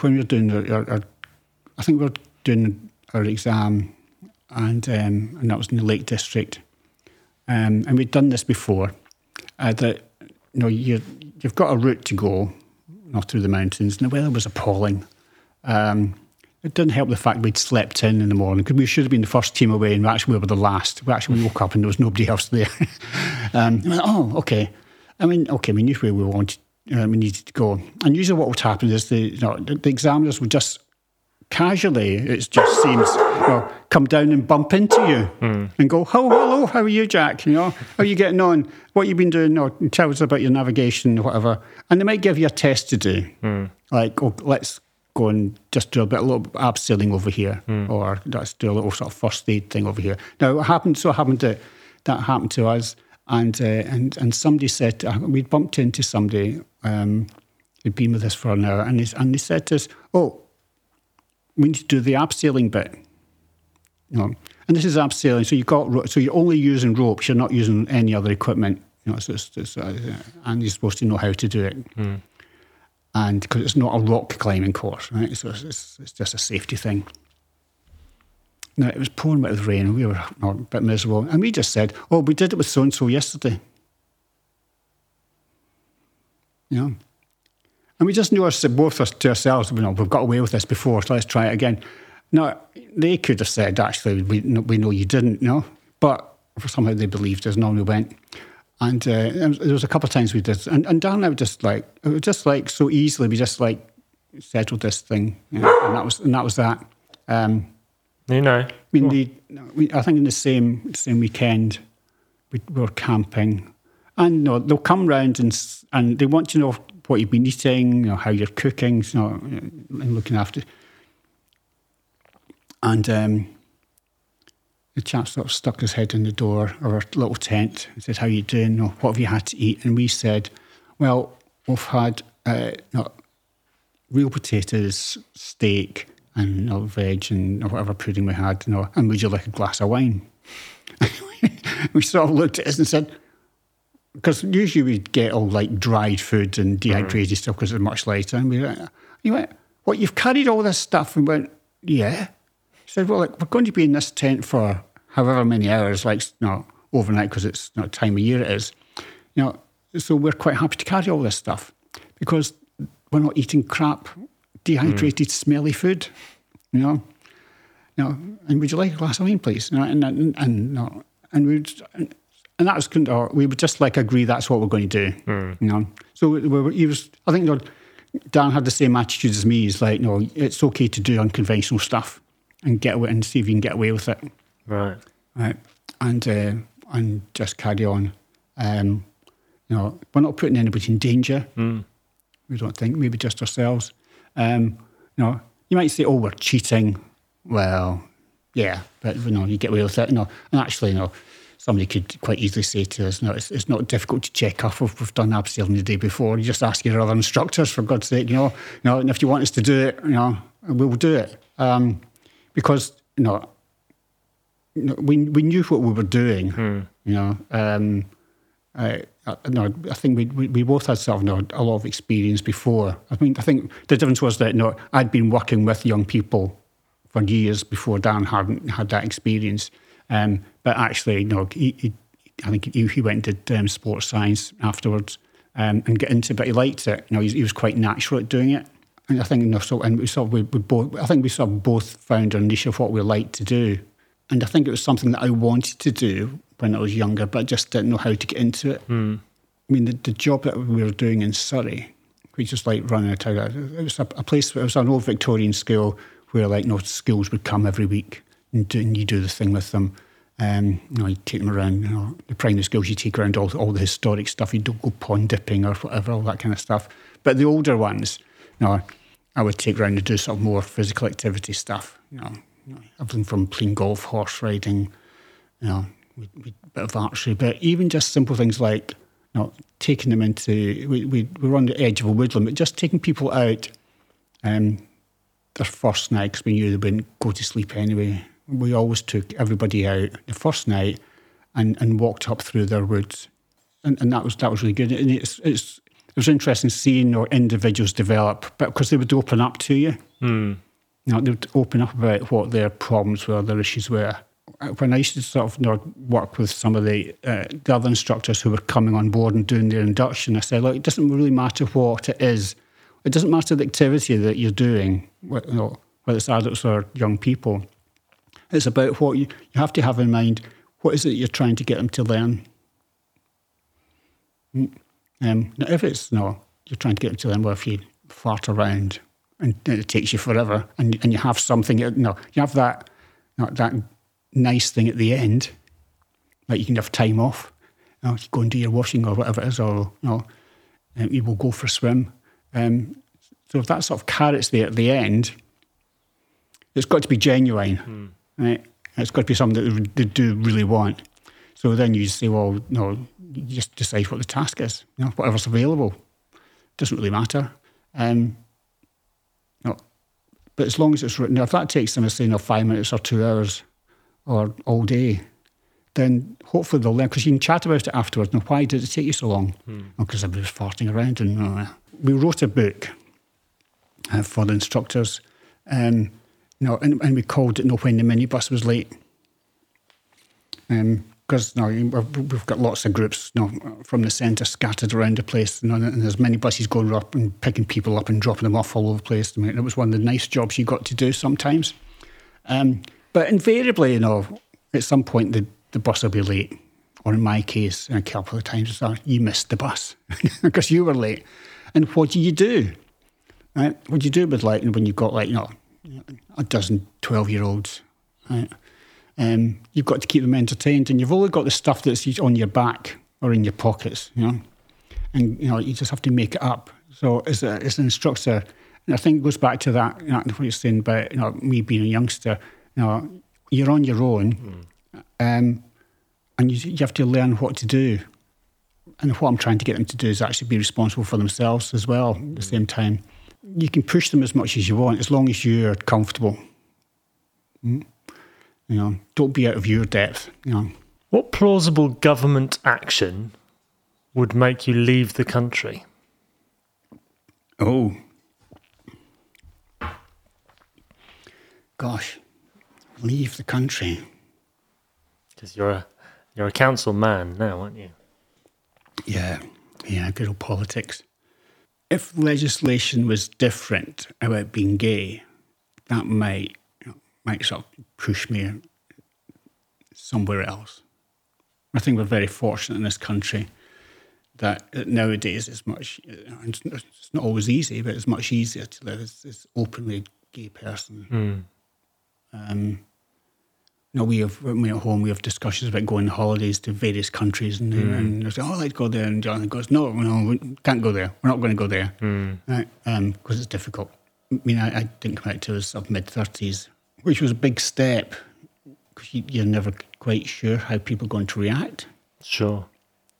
when we were doing our, our I think we were doing our exam, and um, and that was in the Lake District, um, and we'd done this before. Uh, that you know you you've got a route to go, not through the mountains, and the weather was appalling. Um, it didn't help the fact we'd slept in in the morning because we should have been the first team away, and we actually we were the last. We actually woke up and there was nobody else there. um, oh, okay. I mean, okay, we knew where we wanted, uh, we needed to go. And usually, what would happen is the you know, the, examiners would just casually, it just seems, know, come down and bump into you mm. and go, "Oh, hello, how are you, Jack? You know, how are you getting on? What you been doing? Or tell us about your navigation or whatever." And they might give you a test to do, mm. like, "Oh, let's go and just do a bit, a little abseiling over here, mm. or let's do a little sort of first aid thing over here." Now, it happened so happened that that happened to us, and uh, and and somebody said uh, we'd bumped into somebody. Um, who'd been with us for an hour, and they, and they said to us, "Oh, we need to do the abseiling bit." You know, and this is abseiling, so you got so you're only using ropes. You're not using any other equipment. You know, so it's, it's, uh, and you're supposed to know how to do it. Mm and because it's not a rock climbing course, right? So it's, it's, just a safety thing. Now it was pouring with rain, we were a bit miserable, and we just said, "Oh, we did it with so and so yesterday." You know, and we just knew us both us to ourselves, you know, we've got away with this before, so let's try it again. Now they could have said, "Actually, we we know you didn't," know, but somehow they believed us, and on we went. And uh, there was a couple of times we did, and, and Dan and I would just like, it was just like so easily, we just like settled this thing, you know, and that was and that was that. Um, you know, I mean, the, we, I think in the same same weekend, we, we were camping, and you know, they'll come round and and they want to know what you've been eating, you know, how you're cooking, you know, and looking after. And um, the chap sort of stuck his head in the door of our little tent and said, How you doing? Or, what have you had to eat? And we said, Well, we've had uh, real potatoes, steak, and you know, veg and whatever pudding we had. You know, and would you like a glass of wine? we sort of looked at us and said, because usually we'd get all like dried food and dehydrated mm. stuff because it's much lighter. And we went, you went, What, you've carried all this stuff? And went, Yeah said, well, like, we're going to be in this tent for however many hours, like, you know, overnight because it's you know, time of year it is. You know, so we're quite happy to carry all this stuff because we're not eating crap, dehydrated, mm. smelly food. You know, you know, and would you like a glass of wine, please? You know, and and and, no, and we and, and that was or we would just like agree that's what we're going to do. Mm. You know, so we, we, he was. I think you know, Dan had the same attitude as me. He's like, no, it's okay to do unconventional stuff and get away and see if you can get away with it. Right. Right. And uh, and just carry on. Um, you know, we're not putting anybody in danger. Mm. We don't think. Maybe just ourselves. Um, you know, you might say, "Oh, we're cheating." Well, yeah, but you know, you get away with it. You know, and actually, you know, somebody could quite easily say to us, "No, it's, it's not difficult to check off if we've done abseiling the day before. You just ask your other instructors, for God's sake, you know. You know, and if you want us to do it, you know, we'll do it." Um, because you know, you know, we we knew what we were doing. Hmm. You know, um, I, I, no, I think we, we, we both had sort of you know, a lot of experience before. I mean, I think the difference was that you know, I'd been working with young people for years before Dan hadn't had that experience. Um, but actually, you know, he, he, I think he, he went and did um, sports science afterwards um, and get into it, but he liked it. You know, he, he was quite natural at doing it. And I think, so, and we sort of, we, we both, I think we sort of both found our niche of what we like to do. And I think it was something that I wanted to do when I was younger, but I just didn't know how to get into it. Mm. I mean, the, the job that we were doing in Surrey, we just like running a town. It was a, a, place, it was an old Victorian school where like, you know, schools would come every week and, do, and you do the thing with them. Um, you know, you take them around, you know, the primary schools, you take around all, all the historic stuff. You don't go pond dipping or whatever, all that kind of stuff. But the older ones, know, I would take around to do some more physical activity stuff. You know, you know everything from playing golf, horse riding, you know, we, we, a bit of archery, but even just simple things like you know, taking them into, we, we, we were on the edge of a woodland, but just taking people out um, their first night, because we knew they wouldn't go to sleep anyway. We always took everybody out the first night and, and walked up through their woods. And, and that was that was really good. And it's, it's it was interesting seeing our individuals develop, but because they would open up to you. Mm. You know, they would open up about what their problems were, their issues were. When I used to sort of you know, work with some of the, uh, the other instructors who were coming on board and doing their induction, I said, look, it doesn't really matter what it is. It doesn't matter the activity that you're doing, you know, whether it's adults or young people. It's about what you, you have to have in mind. What is it you're trying to get them to learn? Hmm. Um, now, if it's no, you're trying to get them to them, well, if you fart around and it takes you forever, and and you have something, you know, you have that that nice thing at the end, like you can have time off, you, know, you go and do your washing or whatever it is, or you know, you will go for a swim. Um, so if that sort of carrot's there at the end, it's got to be genuine, mm. right? It's got to be something that they do really want. So then you say, well, no, you just decide what the task is, you know, whatever's available. Doesn't really matter. Um, no, but as long as it's written, if that takes them, say, you know, five minutes or two hours or all day, then hopefully they'll learn because you can chat about it afterwards. Now, why did it take you so long? Because hmm. oh, I was farting around. And uh, we wrote a book uh, for the instructors, um, you know, and, and we called it you "Know When the Minibus Was Late." Um, because you know, we've got lots of groups you know, from the centre scattered around the place, you know, and there's many buses going up and picking people up and dropping them off all over the place. I mean, it was one of the nice jobs you got to do sometimes. Um, but invariably, you know, at some point the, the bus will be late. Or in my case, a couple of times, you missed the bus because you were late. And what do you do? Right? What do you do with like when you've got like you know a dozen 12 year olds? Right? Um, you've got to keep them entertained, and you've only got the stuff that's on your back or in your pockets, you know. And you know, you just have to make it up. So as, a, as an instructor, and I think it goes back to that, you know, what you're saying about you know me being a youngster. You know, you're on your own, mm. um, and you, you have to learn what to do. And what I'm trying to get them to do is actually be responsible for themselves as well. At the same time, you can push them as much as you want as long as you're comfortable. Mm. You know, don't be out of your depth. You know. What plausible government action would make you leave the country? Oh, gosh, leave the country. Because you're a you're a council man now, aren't you? Yeah, yeah, good old politics. If legislation was different about being gay, that might might sort of push me somewhere else. I think we're very fortunate in this country that nowadays it's much, it's not always easy, but it's much easier to live as this openly gay person. Mm. Um, you know, we have when we're at home, we have discussions about going on holidays to various countries, and, mm. and they say, "Oh, I'd like to go there," and John goes, "No, no, we can't go there. We're not going to go there mm. right? um, because it's difficult." I mean, I, I didn't come out to his mid thirties which was a big step because you, are never quite sure how people are going to react. Sure.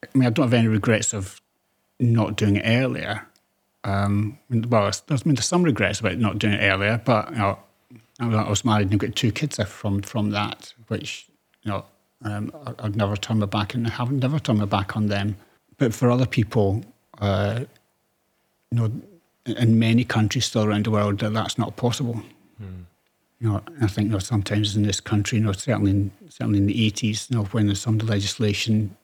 I mean, I don't have any regrets of not doing it earlier. Um, well, I mean, there's some regrets about not doing it earlier, but you know, I was married and got two kids from from that, which you know, um, I'd never turn my back and I haven't never turned my back on them. But for other people, uh, you know, in many countries still around the world, that that's not possible. Mm you know, I think you know, sometimes in this country, you know, certainly in, certainly in the 80s, you know, when some of the legislation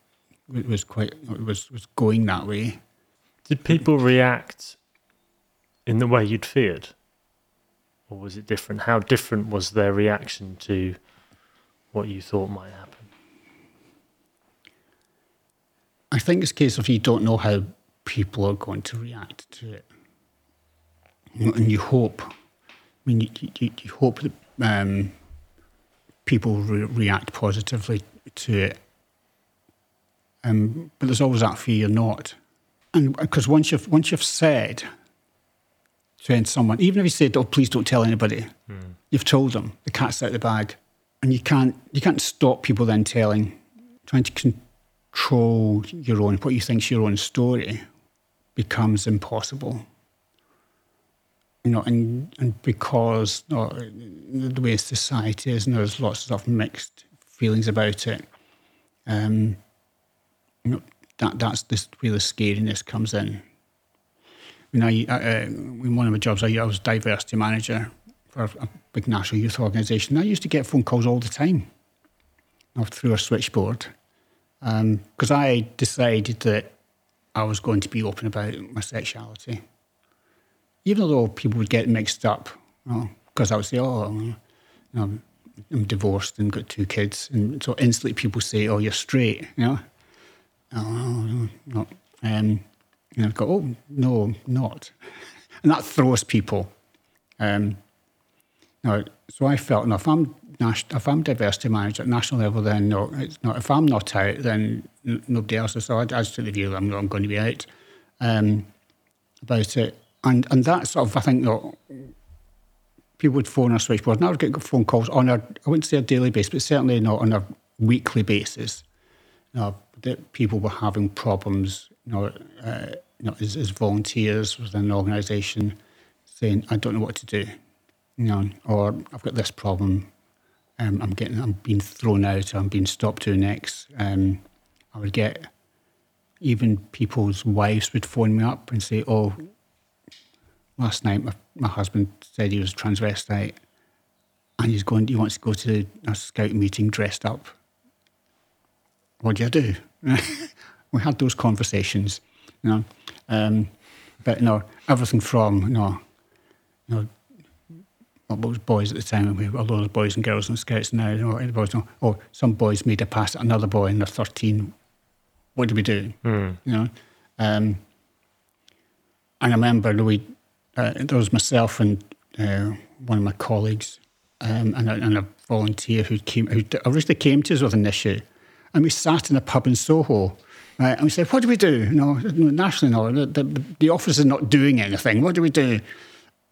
was quite was was going that way. Did people react in the way you'd feared, or was it different? How different was their reaction to what you thought might happen? I think it's a case of you don't know how people are going to react to it, and you hope mean, you, you, you hope that um, people re- react positively to it. Um, but there's always that fear you're not, and because once you've once you've said to someone, even if you said, "Oh, please don't tell anybody," mm. you've told them the cat's out of the bag, and you can't you can't stop people then telling, trying to control your own what you think's your own story becomes impossible. You know, and and because you know, the way society is, and there's lots of mixed feelings about it. Um, you know, that that's this where the scariness comes in. You know, I, uh, in one of my jobs, I, I was diversity manager for a big national youth organisation. I used to get phone calls all the time through a switchboard because um, I decided that I was going to be open about my sexuality. Even though people would get mixed up, because you know, I would say, oh, you know, I'm divorced and got two kids. And so instantly people say, oh, you're straight, you know? Oh, no, Um, and I go, oh, no, not. And that throws people. Um, now, so I felt, no, if I'm if I'm diversity manager at national level, then no, it's not. If I'm not out, then nobody else is. So I, just view I'm, I'm going to be out um, about it. And and that sort of, I think, people would phone our switchboard. And I would get phone calls on a, I wouldn't say a daily basis, but certainly not on a weekly basis. You know, that people were having problems, you know, uh, you know as, as volunteers within an organisation, saying, I don't know what to do, you know, or I've got this problem, um, I'm getting, I'm being thrown out, I'm being stopped doing X. Um, I would get even people's wives would phone me up and say, "Oh, last night my, my husband said he was transvestite, and he's going, he wants to go to a scout meeting dressed up. What do you do?" we had those conversations, you know. Um, but you know, everything from you know, you know what was boys at the time, we were a lot of boys and girls and scouts now, you know, boys know, oh, some boys made a pass at another boy and they're 13. What do we do? Mm. You know? Um, and I remember we, uh, there was myself and uh, one of my colleagues um, and, a, and, a, volunteer who came, who originally came to us with an issue. And we sat in a pub in Soho Right? And we said, what do we do? You know, nationally, no, the, the, the office is not doing anything. What do we do?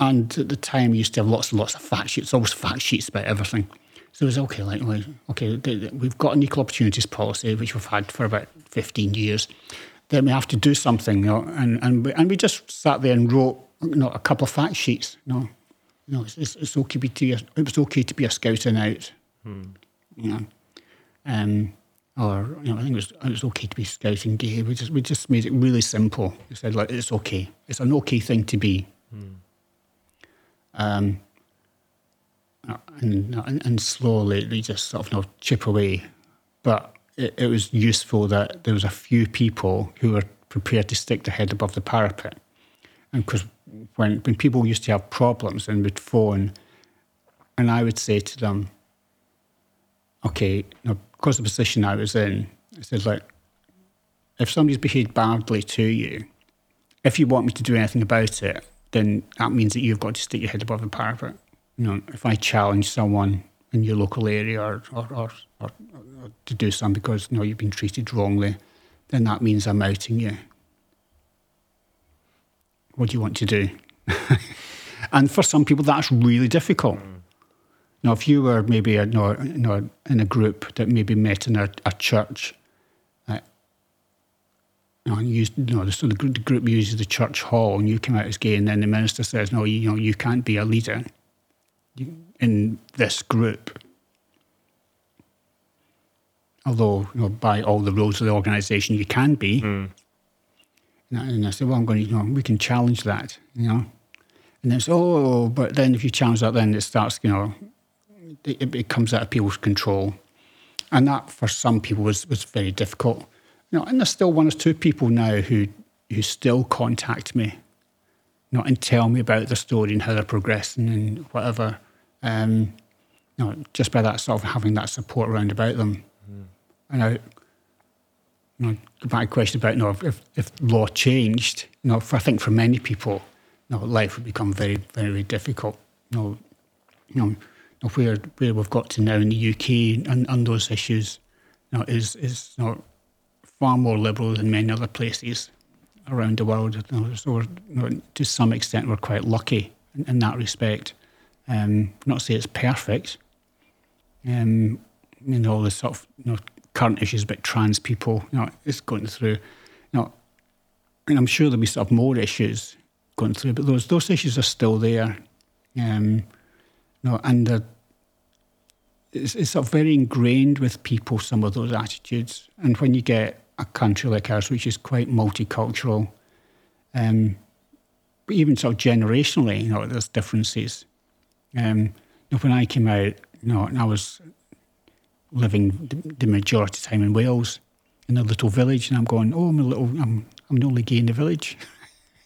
And at the time, we used to have lots and lots of fact sheets, always fact sheets about everything. So it was okay, like, okay, we've got an equal opportunities policy, which we've had for about 15 years. Then we have to do something, you know, and, and, we, and we just sat there and wrote know, a couple of fact sheets. No, know it's, it's, it's okay to be, a, it was okay to be a scouting out. Hmm. You know, um, or you know, I think it was, it was okay to be scouting gay. We just we just made it really simple. We said like it's okay. It's an okay thing to be. Hmm. Um, and, and slowly they just sort of you know, chip away. But it, it was useful that there was a few people who were prepared to stick their head above the parapet. And because when when people used to have problems and would phone, and I would say to them, okay, know, because the position I was in, I said, like, if somebody's behaved badly to you, if you want me to do anything about it, then that means that you've got to stick your head above the parapet. You know, if I challenge someone in your local area or, or, or, or, or to do something because you know you've been treated wrongly, then that means I'm outing you. What do you want to do? and for some people, that's really difficult. Mm. Now, if you were maybe a, you know, you know, in a group that maybe met in a, a church, uh, you know, used, you know, so the group, the group uses the church hall, and you come out as gay, and then the minister says, "No, you, you know, you can't be a leader in this group." Although, you know, by all the rules of the organisation, you can be. Mm. And I said, "Well, I'm going to, you know, we can challenge that, you know." And then, oh, but then if you challenge that, then it starts, you know, it, it comes out of people's control. And that, for some people, was, was very difficult. You know, and there's still one or two people now who, who still contact me you know, and tell me about the story and how they're progressing and whatever. Um, you know, just by that sort of having that support around about them. Mm. And I, you know, to question about you know, if, if law changed, you know, I think for many people, you know, life would become very, very difficult. You know, you know of where where we've got to now in the UK and on those issues you know, is is you know, far more liberal than many other places around the world. You know, so you know, to some extent, we're quite lucky in, in that respect. Um, not to say it's perfect. Um, you know, all the sort of you know, current issues about trans people, you know, it's going through. You know, and I'm sure there'll be sort of more issues going through, but those those issues are still there. Um, you know, and it's, it's sort of very ingrained with people some of those attitudes. And when you get a country like ours, which is quite multicultural, um, but even sort of generationally, you know, there's differences. Um, you know, when I came out, you know, and I was living the, majority of the time in Wales, in a little village, and I'm going, oh, I'm a little, I'm, I'm the only gay in the village.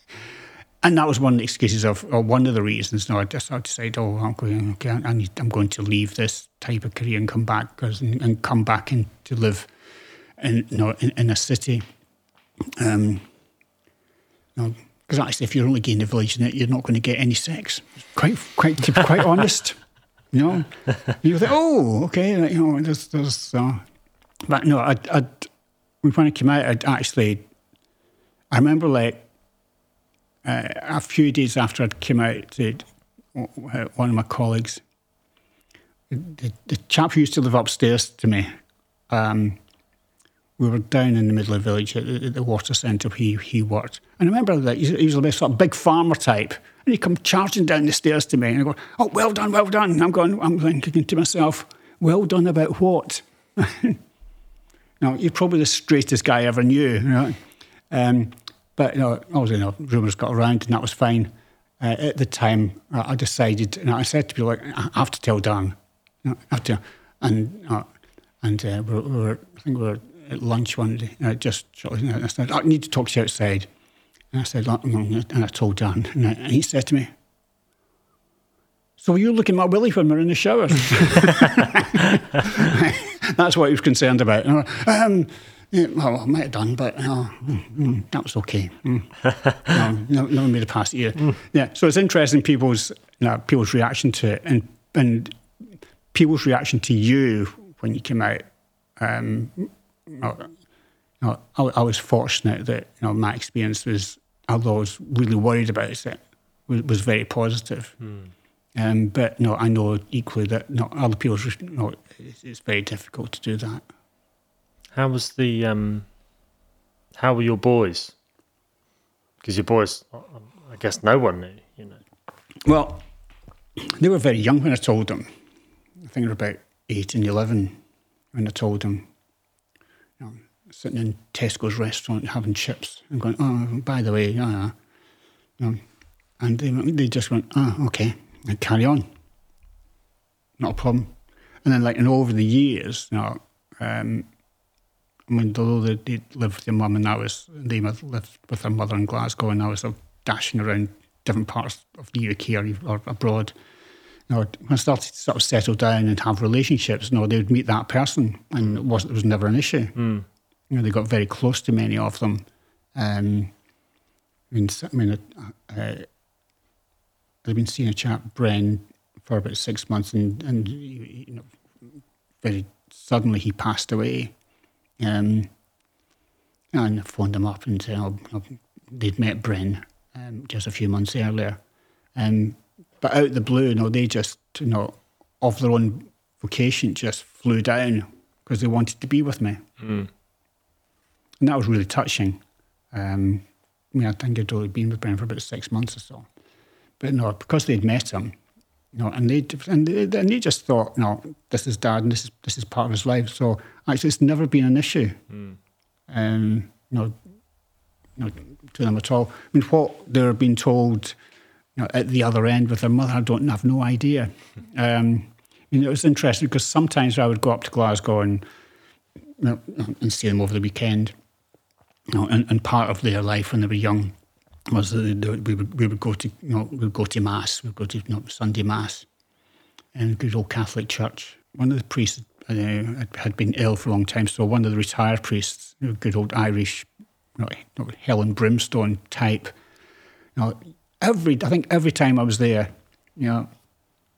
and that was one of the excuses of, or one of the reasons. No, I just I decided, oh, I'm going, okay, I need, I'm going to leave this type of career and come back, cause, and, and come back and to live in, you know, in, in a city. Um, you know, because actually, if you're only gay in the village, you're not going to get any sex. Quite, quite, to be quite honest, you know. You think, oh, okay, you know, there's, there's, uh, but no, I, I, when I came out, I'd actually, I remember like uh, a few days after I'd come out, uh, one of my colleagues, the, the chap who used to live upstairs to me, um, we were down in the middle of the village at the, at the water centre where he, he worked. And I remember that he was a sort of big farmer type. And he come charging down the stairs to me and I go, Oh, well done, well done. And I'm going, I'm thinking to myself, Well done about what? now, you're probably the straightest guy I ever knew. You know? um, but you know, obviously, you know, rumours got around and that was fine. Uh, at the time, I decided, and I said to people, like, I have to tell Dan. You know, I have to. And, uh, and uh, we were, I think we were at lunch one day, and I just you know, I said, I need to talk to you outside. And I said, and I told Dan, and, I, and he said to me, so you're looking at my willy when we're in the shower? That's what he was concerned about. Um, yeah, well, I might have done, but uh, mm, that was okay. Mm. no, no, no made a pass at you. Mm. Yeah, so it's interesting people's you know, people's reaction to it, and and people's reaction to you when you came out. Um, you know, I, I, was fortunate that you know my experience was, although I was really worried about it, was, was very positive. Mm. Um, but no, I know equally that not other people's. You know, it's, it's, very difficult to do that. How was the? Um, how were your boys? Because your boys, I guess, no one knew. You know. Well, they were very young when I told them. I think they were about eight and eleven when I told them you know, sitting in Tesco's restaurant having chips and going, oh, by the way, know, and they, they just went, oh, okay, and carry on. Not a problem. And then, like, and over the years, you know, um, I mean, although they, they lived with their mum and I was, they lived with their mother in Glasgow and I was sort of dashing around different parts of the UK or, or abroad. You know, when I started to sort of settle down and have relationships, you know, they would meet that person and it was, it was never an issue. Mm. You know, they got very close to many of them. Um, I mean, I mean, uh, I've been seeing a chap, Bren, for about six months, and and you know, very suddenly he passed away. Um, and I phoned him up and said oh, they'd met Bren um, just a few months earlier. Um, but out of the blue, you know, they just, you know, of their own vocation, just flew down because they wanted to be with me. Mm. And that was really touching. Um, I mean, I think I'd only been with Bren for about six months or so. But no, because they'd met him, you know, and they and they, and they just thought, no, this is dad, and this is this is part of his life. So actually, it's never been an issue, mm. um, you know, you know, to them at all. I mean, what they're being told you know, at the other end with their mother, I don't have no idea. Um, you know, it was interesting because sometimes I would go up to Glasgow and you know, and see them over the weekend. You know, and, and part of their life when they were young was that we would, we would go to you know we would go to mass, we would go to you know, Sunday mass, in good old Catholic church. One of the priests uh, had been ill for a long time, so one of the retired priests, good old Irish, you know, hell and brimstone type, you know, every I think every time I was there, you know,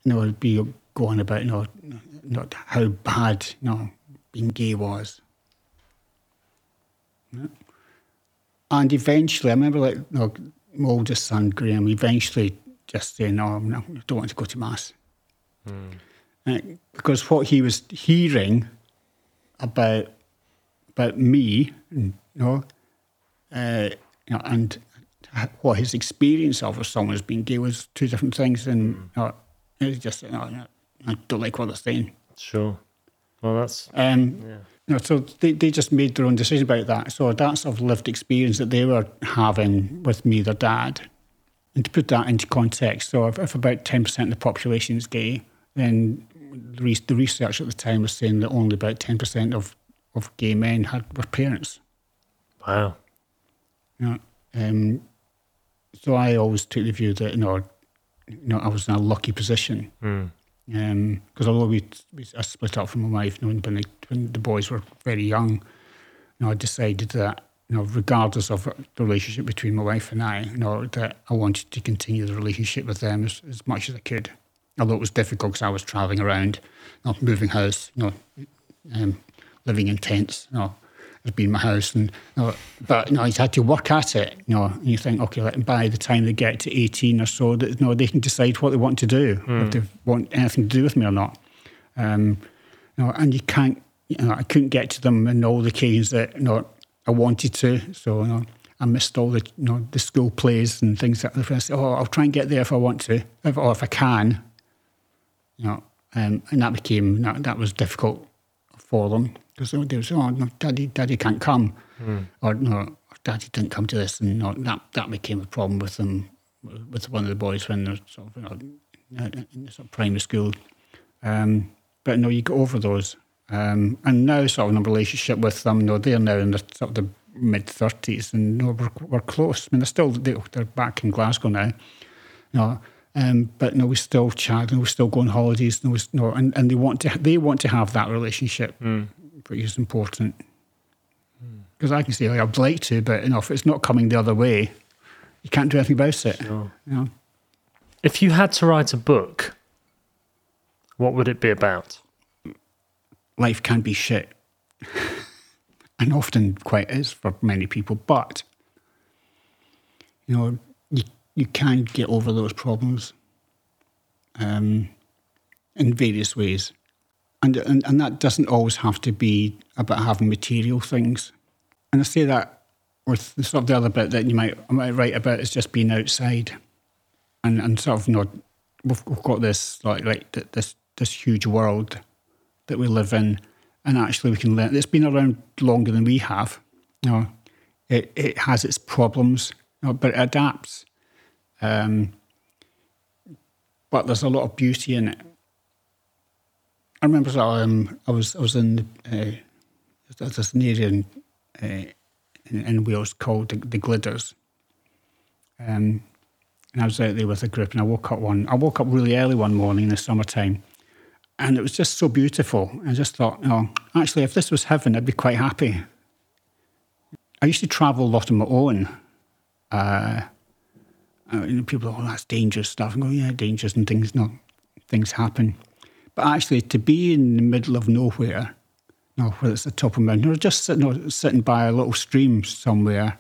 you know, it'd be going about you know, not how bad you know, being gay was. And eventually, I remember like you know, my oldest son Graham eventually just saying, "No, no I don't want to go to mass," mm. because what he was hearing about about me, you know, uh, you know, and what his experience of someone as being gay was two different things, and mm. you know, it's just you know, I don't like what they're saying. Sure. Well, that's um, yeah. So they, they just made their own decision about that. So that's of lived experience that they were having with me, their dad, and to put that into context, so if, if about ten percent of the population is gay, then the, the research at the time was saying that only about ten percent of of gay men had were parents. Wow. You know, um, so I always took the view that you know, you know, I was in a lucky position. Mm. Because um, although we, we I split up from my wife you know, when, the, when the boys were very young, you know, I decided that you know, regardless of the relationship between my wife and I, you know, that I wanted to continue the relationship with them as, as much as I could. Although it was difficult because I was traveling around, you know, moving house, you know, um, living in tents, you know, has been my house. And you know, but you know, he's had to work at it. You know, and you think, okay, like, by the time they get to eighteen or so, that you know, they can decide what they want to do, mm. if they want anything to do with me or not. Um, you know, and you can't. You know, I couldn't get to them in all the occasions that you know I wanted to. So you know, I missed all the you know the school plays and things like that. I said, oh, I'll try and get there if I want to, if, or if I can. You know, um, and that became that, that was difficult for them because they would say, "Oh, no, Daddy, Daddy can't come," mm. or "No, Daddy didn't come to this," and no, that that became a problem with them, with one of the boys when they're sort of you know, in sort of primary school. Um, but no, you get over those, um, and now sort of in a relationship with them. no, they're now in the sort of the mid thirties, and no, we're, we're close. I mean, they're still they're back in Glasgow now. No, um, but no, we still chat and we still go on holidays. No, no, and, and they want to they want to have that relationship. Mm which is important. Because mm. I can say, like, I'd like to, but you know, if it's not coming the other way, you can't do anything about it. Sure. You know? If you had to write a book, what would it be about? Life can be shit. and often quite is for many people, but you know, you you can get over those problems um, in various ways and, and and that doesn't always have to be about having material things. And I say that with the sort of the other bit that you might I might write about is just being outside, and and sort of you know we've, we've got this like like this this huge world that we live in, and actually we can learn. It's been around longer than we have. You know, it it has its problems, you know, but it adapts. Um, but there's a lot of beauty in it I remember um, I was I was in uh, there's an area in, uh, in, in, Wales called the, the Glyders, um, and I was out there with a group, and I woke up one I woke up really early one morning in the summertime, and it was just so beautiful. I just thought, oh, actually, if this was heaven, I'd be quite happy. I used to travel a lot on my own. Uh, uh, you people, oh, that's dangerous stuff. I go, yeah, dangerous and things. No, things happen. But actually, to be in the middle of nowhere, you know, whether it's the top of a mountain or just sitting, sitting by a little stream somewhere,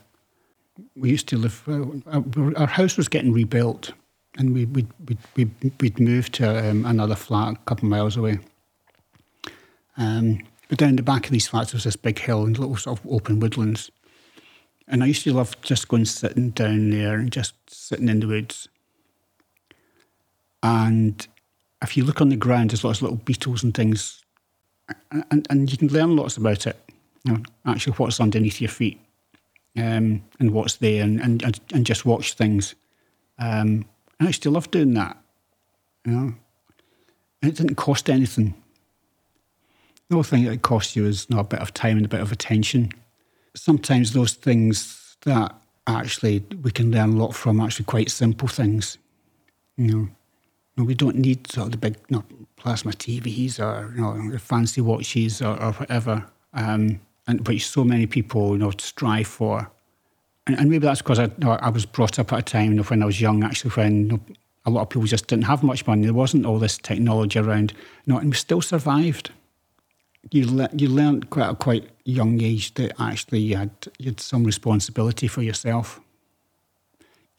we used to live, uh, our house was getting rebuilt and we, we'd, we'd, we'd moved to um, another flat a couple of miles away. Um, but down the back of these flats was this big hill and little sort of open woodlands. And I used to love just going sitting down there and just sitting in the woods. And if you look on the ground, there's lots of little beetles and things, and, and you can learn lots about it. You know, actually, what's underneath your feet, um, and what's there, and, and and just watch things. Um, I to love doing that. You know, and it didn't cost anything. The only thing that it costs you is you know, a bit of time and a bit of attention. Sometimes those things that actually we can learn a lot from actually quite simple things. You know we don't need sort of the big you know, plasma TVs or you know fancy watches or, or whatever. Um, and which so many people you know strive for. And, and maybe that's because I, you know, I was brought up at a time you know, when I was young, actually, when you know, a lot of people just didn't have much money. There wasn't all this technology around, you know, and we still survived. You le- you learned quite a quite young age that actually you had you had some responsibility for yourself,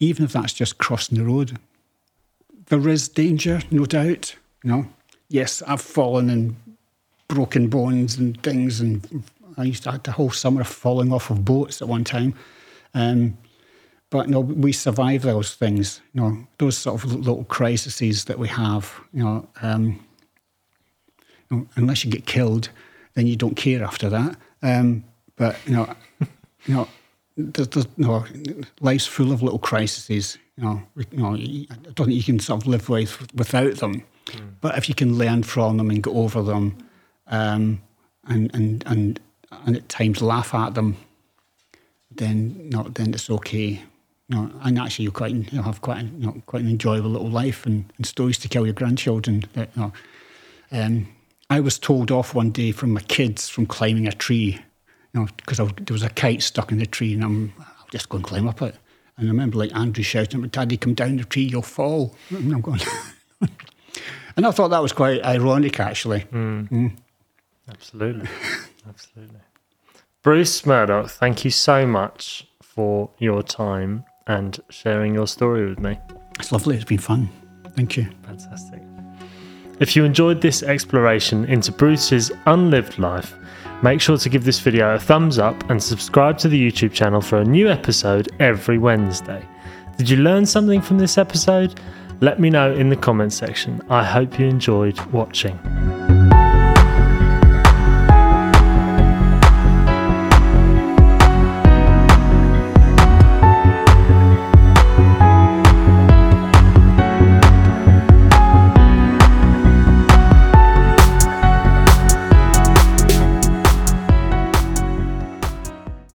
even if that's just crossing the road. There is danger, no doubt. You know, yes, I've fallen and broken bones and things, and I used to have the whole summer of falling off of boats at one time. Um, but no, we survive those things. You know, those sort of little crises that we have. You know, um, you know unless you get killed, then you don't care after that. Um, but you know, you know, there's, there's, you know, life's full of little crises. You know, you know, I don't think you can sort of live with without them. Mm. But if you can learn from them and get over them, um, and and and and at times laugh at them, then know, then it's okay. You know, and actually you quite you know, have quite you know, quite an enjoyable little life and, and stories to tell your grandchildren. That, you know, um, I was told off one day from my kids from climbing a tree, you know, because there was a kite stuck in the tree, and I'm I'll just go and climb up it. And I remember like Andrew shouting, "Daddy, come down the tree, you'll fall." And I'm going. and I thought that was quite ironic, actually. Mm. Mm. Absolutely, absolutely. Bruce Murdoch, thank you so much for your time and sharing your story with me. It's lovely. It's been fun. Thank you. Fantastic. If you enjoyed this exploration into Bruce's unlived life, make sure to give this video a thumbs up and subscribe to the YouTube channel for a new episode every Wednesday. Did you learn something from this episode? Let me know in the comments section. I hope you enjoyed watching.